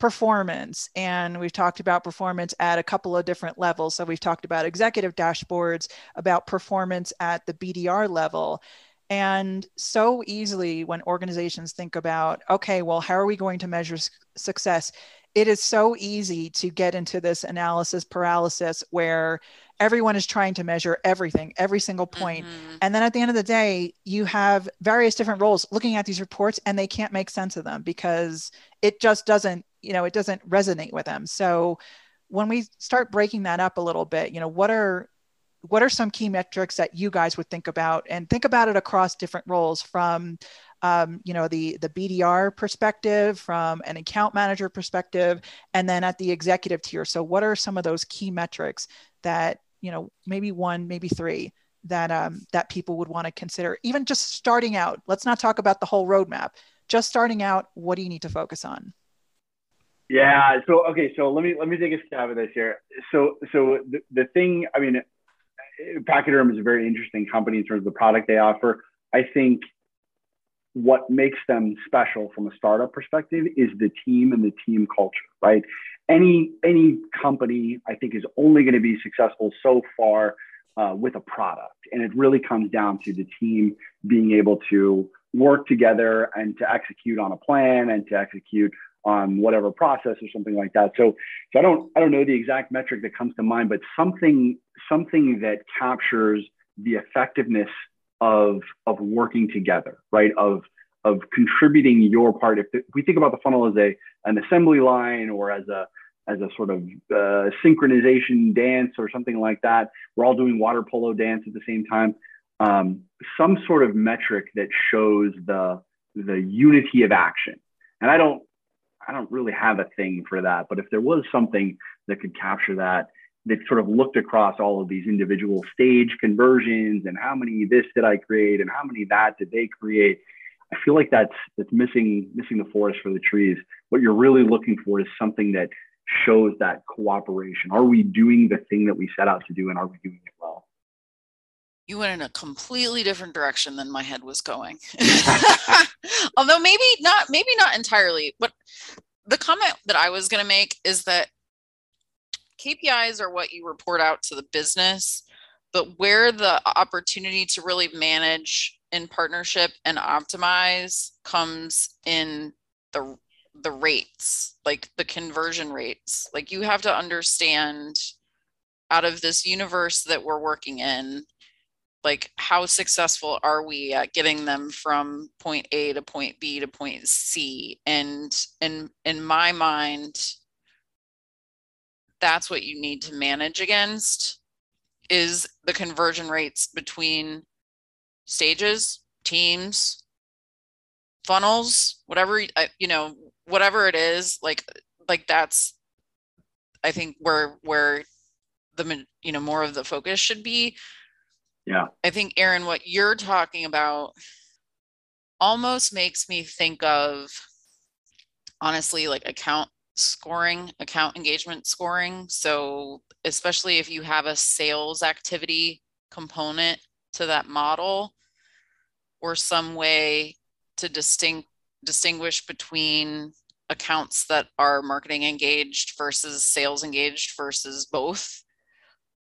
performance. And we've talked about performance at a couple of different levels. So we've talked about executive dashboards, about performance at the BDR level. And so easily when organizations think about, okay, well, how are we going to measure success? It is so easy to get into this analysis paralysis where everyone is trying to measure everything, every single point. Mm-hmm. And then at the end of the day, you have various different roles looking at these reports and they can't make sense of them because it just doesn't, you know, it doesn't resonate with them. So when we start breaking that up a little bit, you know, what are what are some key metrics that you guys would think about? And think about it across different roles from um, you know the the bdr perspective from an account manager perspective and then at the executive tier. So what are some of those key metrics that you know maybe one maybe three that um, that people would want to consider? Even just starting out let's not talk about the whole roadmap. Just starting out what do you need to focus on yeah so okay so let me let me take a stab at this here. So so the, the thing i mean pachyderm is a very interesting company in terms of the product they offer. I think what makes them special from a startup perspective is the team and the team culture right? Any any company I think is only going to be successful so far uh, with a product, and it really comes down to the team being able to work together and to execute on a plan and to execute on whatever process or something like that. So, so I don't I don't know the exact metric that comes to mind, but something something that captures the effectiveness of of working together, right? Of of contributing your part. If, the, if we think about the funnel as a an assembly line or as a as a sort of uh, synchronization dance or something like that. We're all doing water polo dance at the same time. Um, some sort of metric that shows the the unity of action. And I don't I don't really have a thing for that, but if there was something that could capture that, that sort of looked across all of these individual stage conversions and how many this did I create and how many that did they create, I feel like that's that's missing missing the forest for the trees. What you're really looking for is something that shows that cooperation. Are we doing the thing that we set out to do and are we doing it well? You went in a completely different direction than my head was going. Although maybe not, maybe not entirely. But the comment that I was going to make is that KPIs are what you report out to the business, but where the opportunity to really manage in partnership and optimize comes in the the rates, like the conversion rates. Like you have to understand out of this universe that we're working in, like how successful are we at getting them from point A to point B to point C? And in in my mind, that's what you need to manage against is the conversion rates between stages, teams, funnels, whatever uh, you know, whatever it is like like that's i think where where the you know more of the focus should be yeah i think aaron what you're talking about almost makes me think of honestly like account scoring, account engagement scoring. So, especially if you have a sales activity component to that model or some way to distinct distinguish between accounts that are marketing engaged versus sales engaged versus both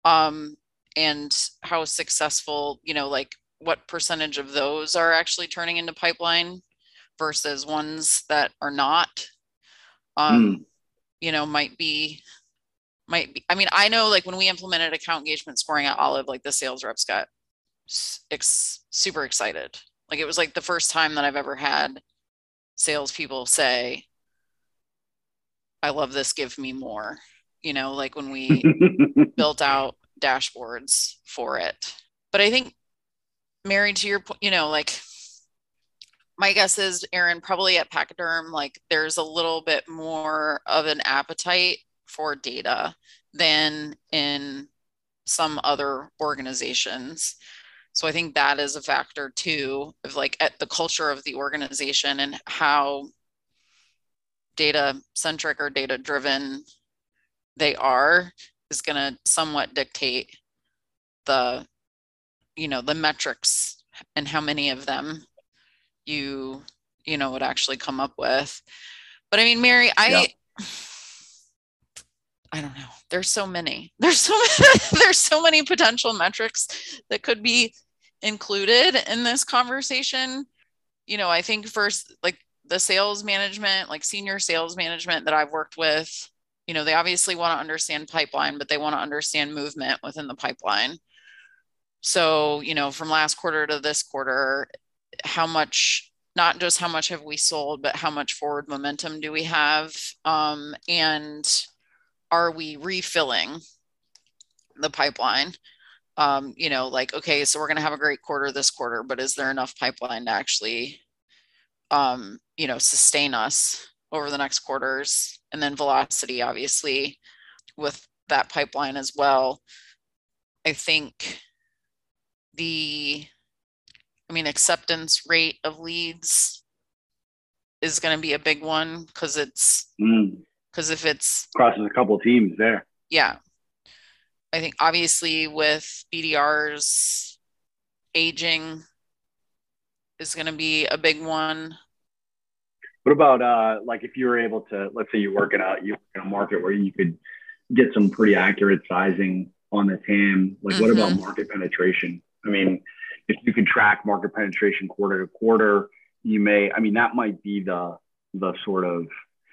um, and how successful you know like what percentage of those are actually turning into pipeline versus ones that are not um, mm. you know might be might be i mean i know like when we implemented account engagement scoring at olive like the sales reps got ex- super excited like it was like the first time that i've ever had salespeople say i love this give me more you know like when we built out dashboards for it but i think Mary to your point you know like my guess is Aaron probably at Pachyderm, like there's a little bit more of an appetite for data than in some other organizations. So I think that is a factor too of like at the culture of the organization and how data centric or data driven they are is going to somewhat dictate the you know the metrics and how many of them you you know would actually come up with. But i mean mary i yeah. i don't know. There's so many. There's so many, there's so many potential metrics that could be included in this conversation. You know i think first like the sales management like senior sales management that i've worked with you know they obviously want to understand pipeline but they want to understand movement within the pipeline. So you know from last quarter to this quarter how much not just how much have we sold but how much forward momentum do we have? Um, and are we refilling the pipeline? Um, you know like okay so we're going to have a great quarter this quarter but is there enough pipeline to actually um, you know sustain us over the next quarters and then velocity obviously with that pipeline as well i think the I mean, acceptance rate of leads is going to be a big one because it's because mm. if it's crosses a couple teams there. Yeah. I think obviously with BDRs, aging is going to be a big one. What about uh, like if you were able to, let's say you're working out, you in a market where you could get some pretty accurate sizing on the TAM. Like, mm-hmm. what about mm-hmm. market penetration? I mean, if you could track market penetration quarter to quarter, you may, I mean, that might be the, the sort of,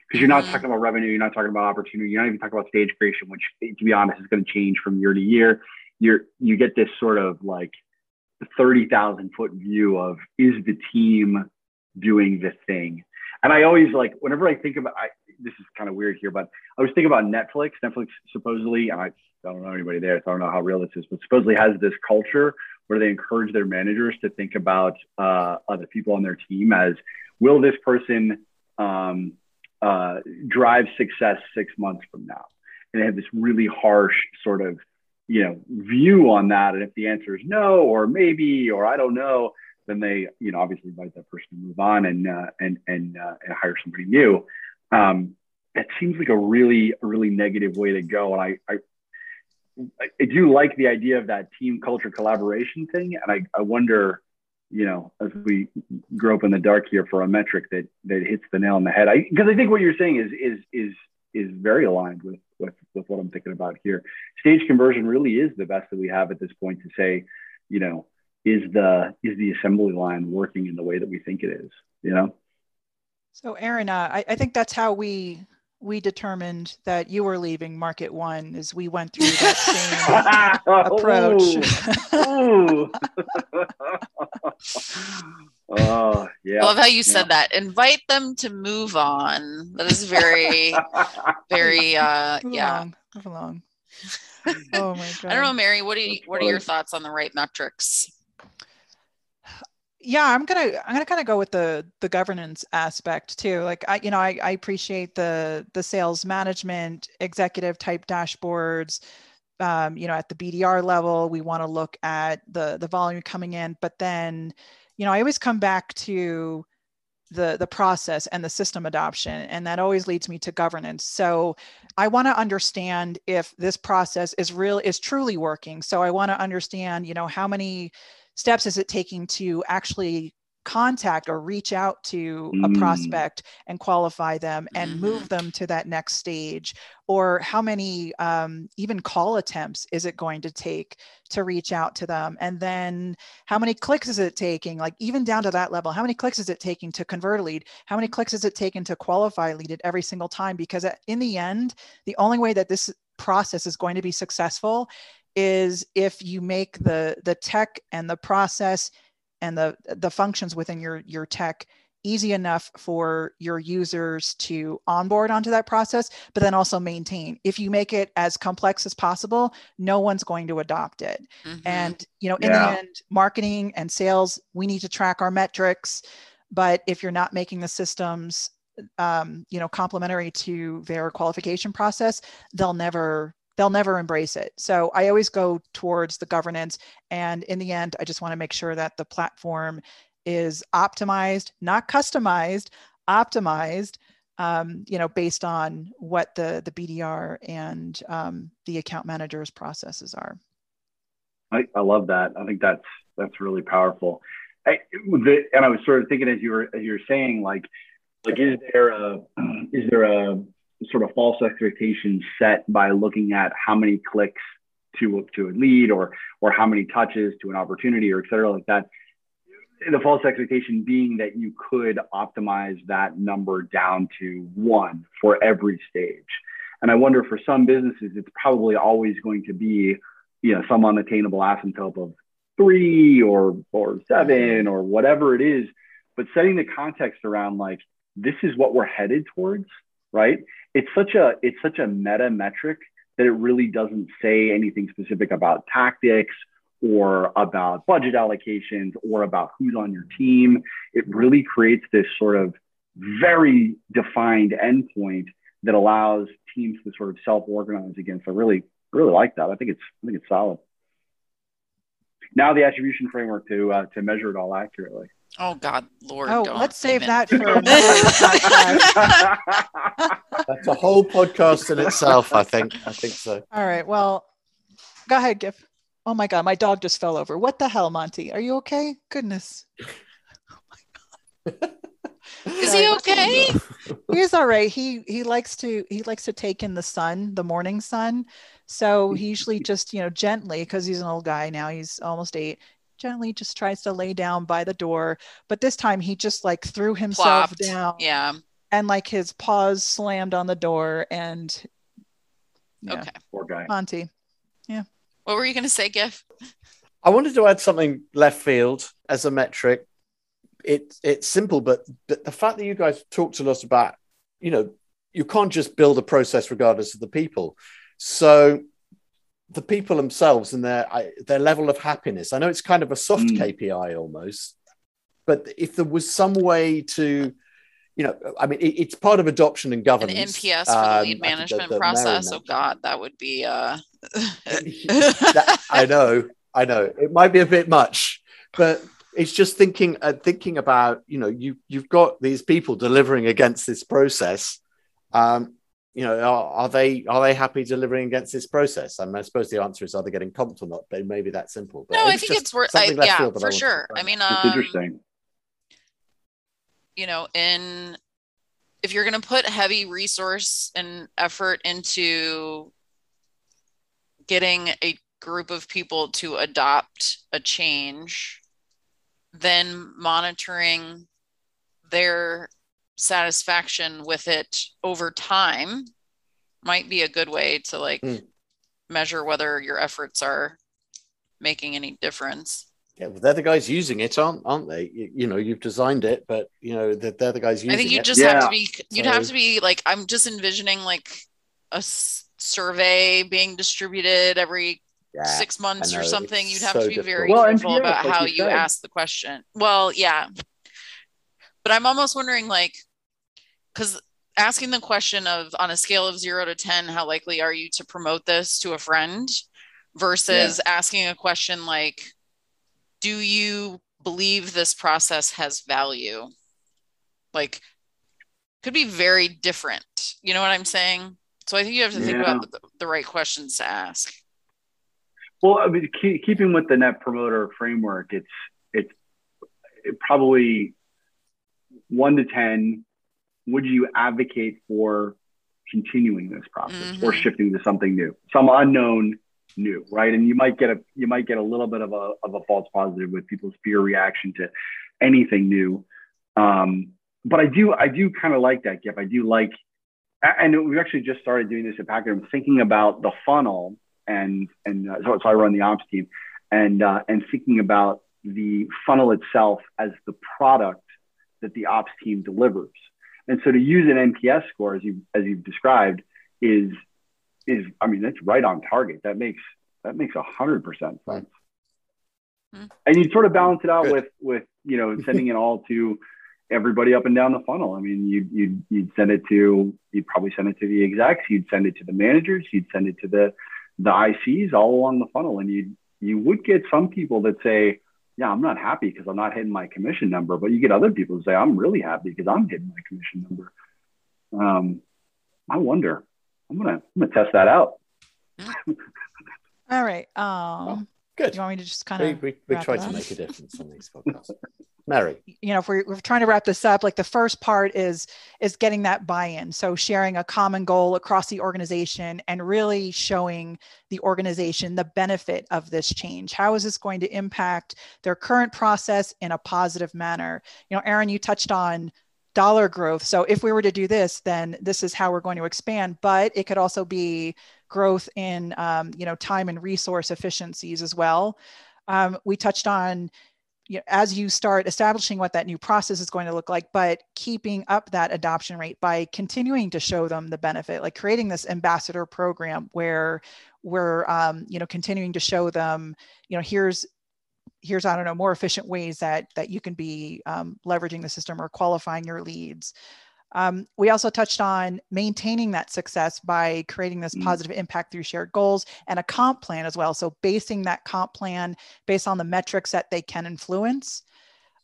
because you're not mm-hmm. talking about revenue, you're not talking about opportunity, you're not even talking about stage creation, which to be honest is going to change from year to year. You're, you get this sort of like 30,000 foot view of is the team doing the thing? And I always like, whenever I think about, I, this is kind of weird here, but I was thinking about Netflix. Netflix supposedly, and I don't know anybody there, so I don't know how real this is, but supposedly has this culture where they encourage their managers to think about uh, other people on their team as will this person um, uh, drive success six months from now? And they have this really harsh sort of you know view on that. And if the answer is no or maybe or I don't know, then they you know obviously invite that person to move on and uh, and and, uh, and hire somebody new. Um, that seems like a really really negative way to go. And I, I I do like the idea of that team culture collaboration thing, and I, I wonder, you know, as we grow up in the dark here for a metric that that hits the nail on the head. I because I think what you're saying is is is is very aligned with with with what I'm thinking about here. Stage conversion really is the best that we have at this point to say, you know, is the is the assembly line working in the way that we think it is, you know? So Aaron, uh, I, I think that's how we we determined that you were leaving Market One as we went through that same approach. Ooh. oh, yeah. I love how you yeah. said that. Invite them to move on. That is very, very, uh, move yeah. Along. Move along. Oh my god. I don't know, Mary. What are you, what are your thoughts on the right metrics? Yeah i'm gonna i'm gonna kind of go with the the governance aspect too like i you know I, I appreciate the the sales management executive type dashboards um, you know at the bdr level we want to look at the the volume coming in but then you know, I always come back to the the process and the system adoption and that always leads me to governance. So i want to understand if this process is real is truly working. So i want to understand you know how many steps is it taking to actually contact or reach out to a Mm. prospect and qualify them and Mhm. move them to that next stage? Or how many um, even call attempts is it going to take to reach out to them? And then how many clicks is it taking? Like even down to that level how many clicks is it taking to convert a lead? How many clicks is it taking to qualify a lead at every single time? Because in the end the only way that this process is going to be successful is if you make the the tech and the process and the the functions within your your tech easy enough for your users to onboard onto that process but then also maintain if you make it as complex as possible no one's going to adopt it Mhm. and you know in Yeah. the end marketing and sales we need to track our metrics but if you're not making the systems um, you know complementary to their qualification process they'll never they'll never embrace it so i always go towards the governance and in the end i just want to make sure that the platform is optimized not customized optimized um, you know based on what the the bdr and um, the account managers processes are I, I love that. I think that's that's really powerful. I, the, and I was sort of thinking as you were as you were saying, like, like is there a is there a sort of false expectation set by looking at how many clicks to to a lead or or how many touches to an opportunity or et cetera like that? The false expectation being that you could optimize that number down to one for every stage. And I wonder for some businesses, it's probably always going to be you know some unattainable asymptote of three or or seven or whatever it is but setting the context around like this is what we're headed towards right it's such a it's such a meta metric that it really doesn't say anything specific about tactics or about budget allocations or about who's on your team it really creates this sort of very defined endpoint that allows teams to sort of self-organize against i really really like that. I think it's I think it's solid. Now the attribution framework to uh, to measure it all accurately. Oh God, Lord. oh don't let's save even. that for another podcast. That's a whole podcast in itself, I think. I think so. all right well go ahead gif oh my god my dog just fell over what the hell monty are you okay goodness Is he okay? he's all right he he likes to he likes to take in the sun the morning sun so he usually just you know gently because he's an old guy now he's almost eight gently just tries to lay down by the door but this time he just like threw himself Plopped. down Yeah. and like his paws slammed on the door and yeah. Okay. Poor guy. monty Yeah. What were you going to say, Gif? I wanted to add something left field as a metric. It, it's simple, but, but the fact that you guys talk to us about, you know, you can't just build a process regardless of the people. So the people themselves and their I, their level of happiness. I know it's kind of a soft Mm. KPI almost, but if there was some way to, you know, I mean, it, it's part of adoption and governance. An governance. NPS for the Um, lead I think management that- that Mary process. Oh. God, that would be uh That- I know, I know. It might be a bit much, but it's just thinking, uh, thinking about you know, you you've got these people delivering against this process. Um, you know, are, are they are they happy delivering against this process? I, mean, I suppose the answer is are they getting comped or not? But maybe that simple. But No, I think it's worth I, something left yeah, field that I for sure. I in. mean It's um, interesting. you know, in if you're going to put heavy resource and effort into getting a group of people to adopt a change, then monitoring their satisfaction with it over time might be a good way to like Mm. measure whether your efforts are making any difference. Yeah, well, they're the guys using it, aren't aren't they? You, you know, you've designed it, but you know they're, they're the guys using I think you it. just have to be you'd have to be like I'm just envisioning like a s- survey being distributed every Yeah. six months or something. it's You'd have so to be very. Well, careful about how you you ask the question. Well, yeah. But I'm almost wondering like because asking the question of on a scale of zero to ten, how likely are you to promote this to a friend versus asking a question like do you believe this process has value? Like could be very different. You know what i'm saying? So i think you have to think yeah. about the, the, right questions to ask. Well I mean, keep, keeping with the net promoter framework it's it's it probably one to ten would you advocate for continuing this process mm-hmm. or shifting to something new some unknown new, right? And you might get a you might get a little bit of a of a false positive with people's fear reaction to anything new. Um, but I do I do kind of like that, Gip. I do like, and we actually just started doing this at Packer. I'm thinking about the funnel and and uh, so, so I run the ops team, and uh, and thinking about the funnel itself as the product that the ops team delivers. And so to use an NPS score as you as you've described is is I mean that's right on target. That makes that makes a hundred percent sense. Hmm. And you sort of balance it out Good. with with you know sending it all to everybody up and down the funnel. I mean, you'd, you'd, you'd send it to, you'd probably send it to the execs, you'd send it to the managers, you'd send it to the, the ICs all along the funnel. And you you would get some people that say, yeah, I'm not happy because I'm not hitting my commission number. But you get other people who say, I'm really happy because I'm hitting my commission number. Um, I wonder, I'm gonna I'm gonna test that out. All right. Um, good. You want me to just kind of we, we, we try to make a difference on these podcasts. Mary. You know, if we're, we're trying to wrap this up, like the first part is is getting that buy-in. So sharing a common goal across the organization and really showing the organization the benefit of this change. How is this going to impact their current process in a positive manner? You know, Aaron, you touched on dollar growth. So if we were to do this, then this is how we're going to expand. But it could also be growth in um, you know time and resource efficiencies as well. Um, we touched on you know, as you start establishing what that new process is going to look like, but keeping up that adoption rate by continuing to show them the benefit, like creating this ambassador program where we're um, you know continuing to show them you know here's here's i don't know more efficient ways that that you can be um, leveraging the system or qualifying your leads um, we also touched on maintaining that success by creating this mm. positive impact through shared goals and a comp plan as well so basing that comp plan based on the metrics that they can influence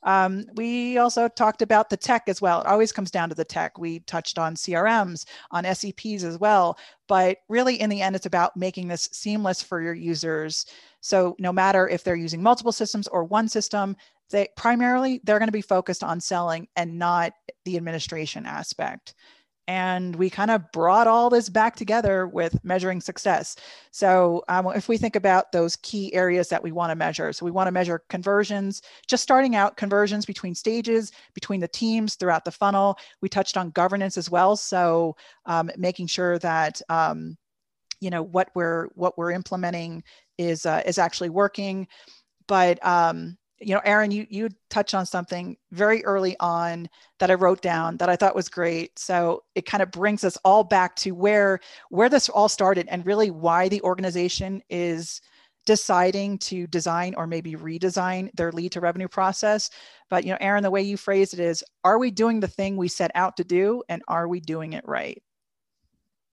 um, we also talked about the tech as well. It always comes down to the tech. We touched on CRMs, on SEPs as well. But really, in the end, it's about making this seamless for your users. So no matter if they're using multiple systems or one system, they primarily they're going to be focused on selling and not the administration aspect and we kind of brought all this back together with measuring success. So, um, if we think about those key areas that we want to measure, so we want to measure conversions, just starting out conversions between stages, between the teams throughout the funnel. We touched on governance as well, so um, making sure that um, you know what we're what we're implementing is uh, is actually working. But um, you know, Aaron, you you touched on something very early on that I wrote down that I thought was great. So it kind of brings us all back to where where this all started and really why the organization is deciding to design or maybe redesign their lead to revenue process. But you know, Aaron, the way you phrased it is, are we doing the thing we set out to do, and are we doing it right?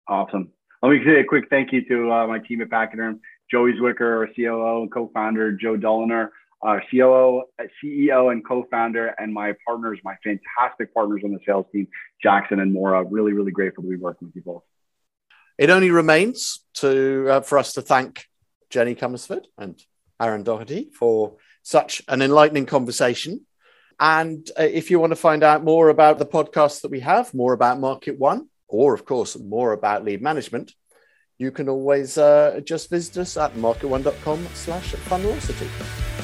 Awesome. Let me say a quick thank you to uh, my team at Pachyderm, Joey Zwicker, our COO and co-founder, Joe Doliner, uh, COO, CEO, and co-founder, and my partners, my fantastic partners on the sales team, Jackson and Mora. Really, really grateful to be working with you both. It only remains to uh, for us to thank Jenny Cummersford and Aaron Doherty for such an enlightening conversation. And uh, if you want to find out more about the podcast that we have, more about Market One, or of course more about lead management, you can always uh, just visit us at marketone.com slash funnelocity.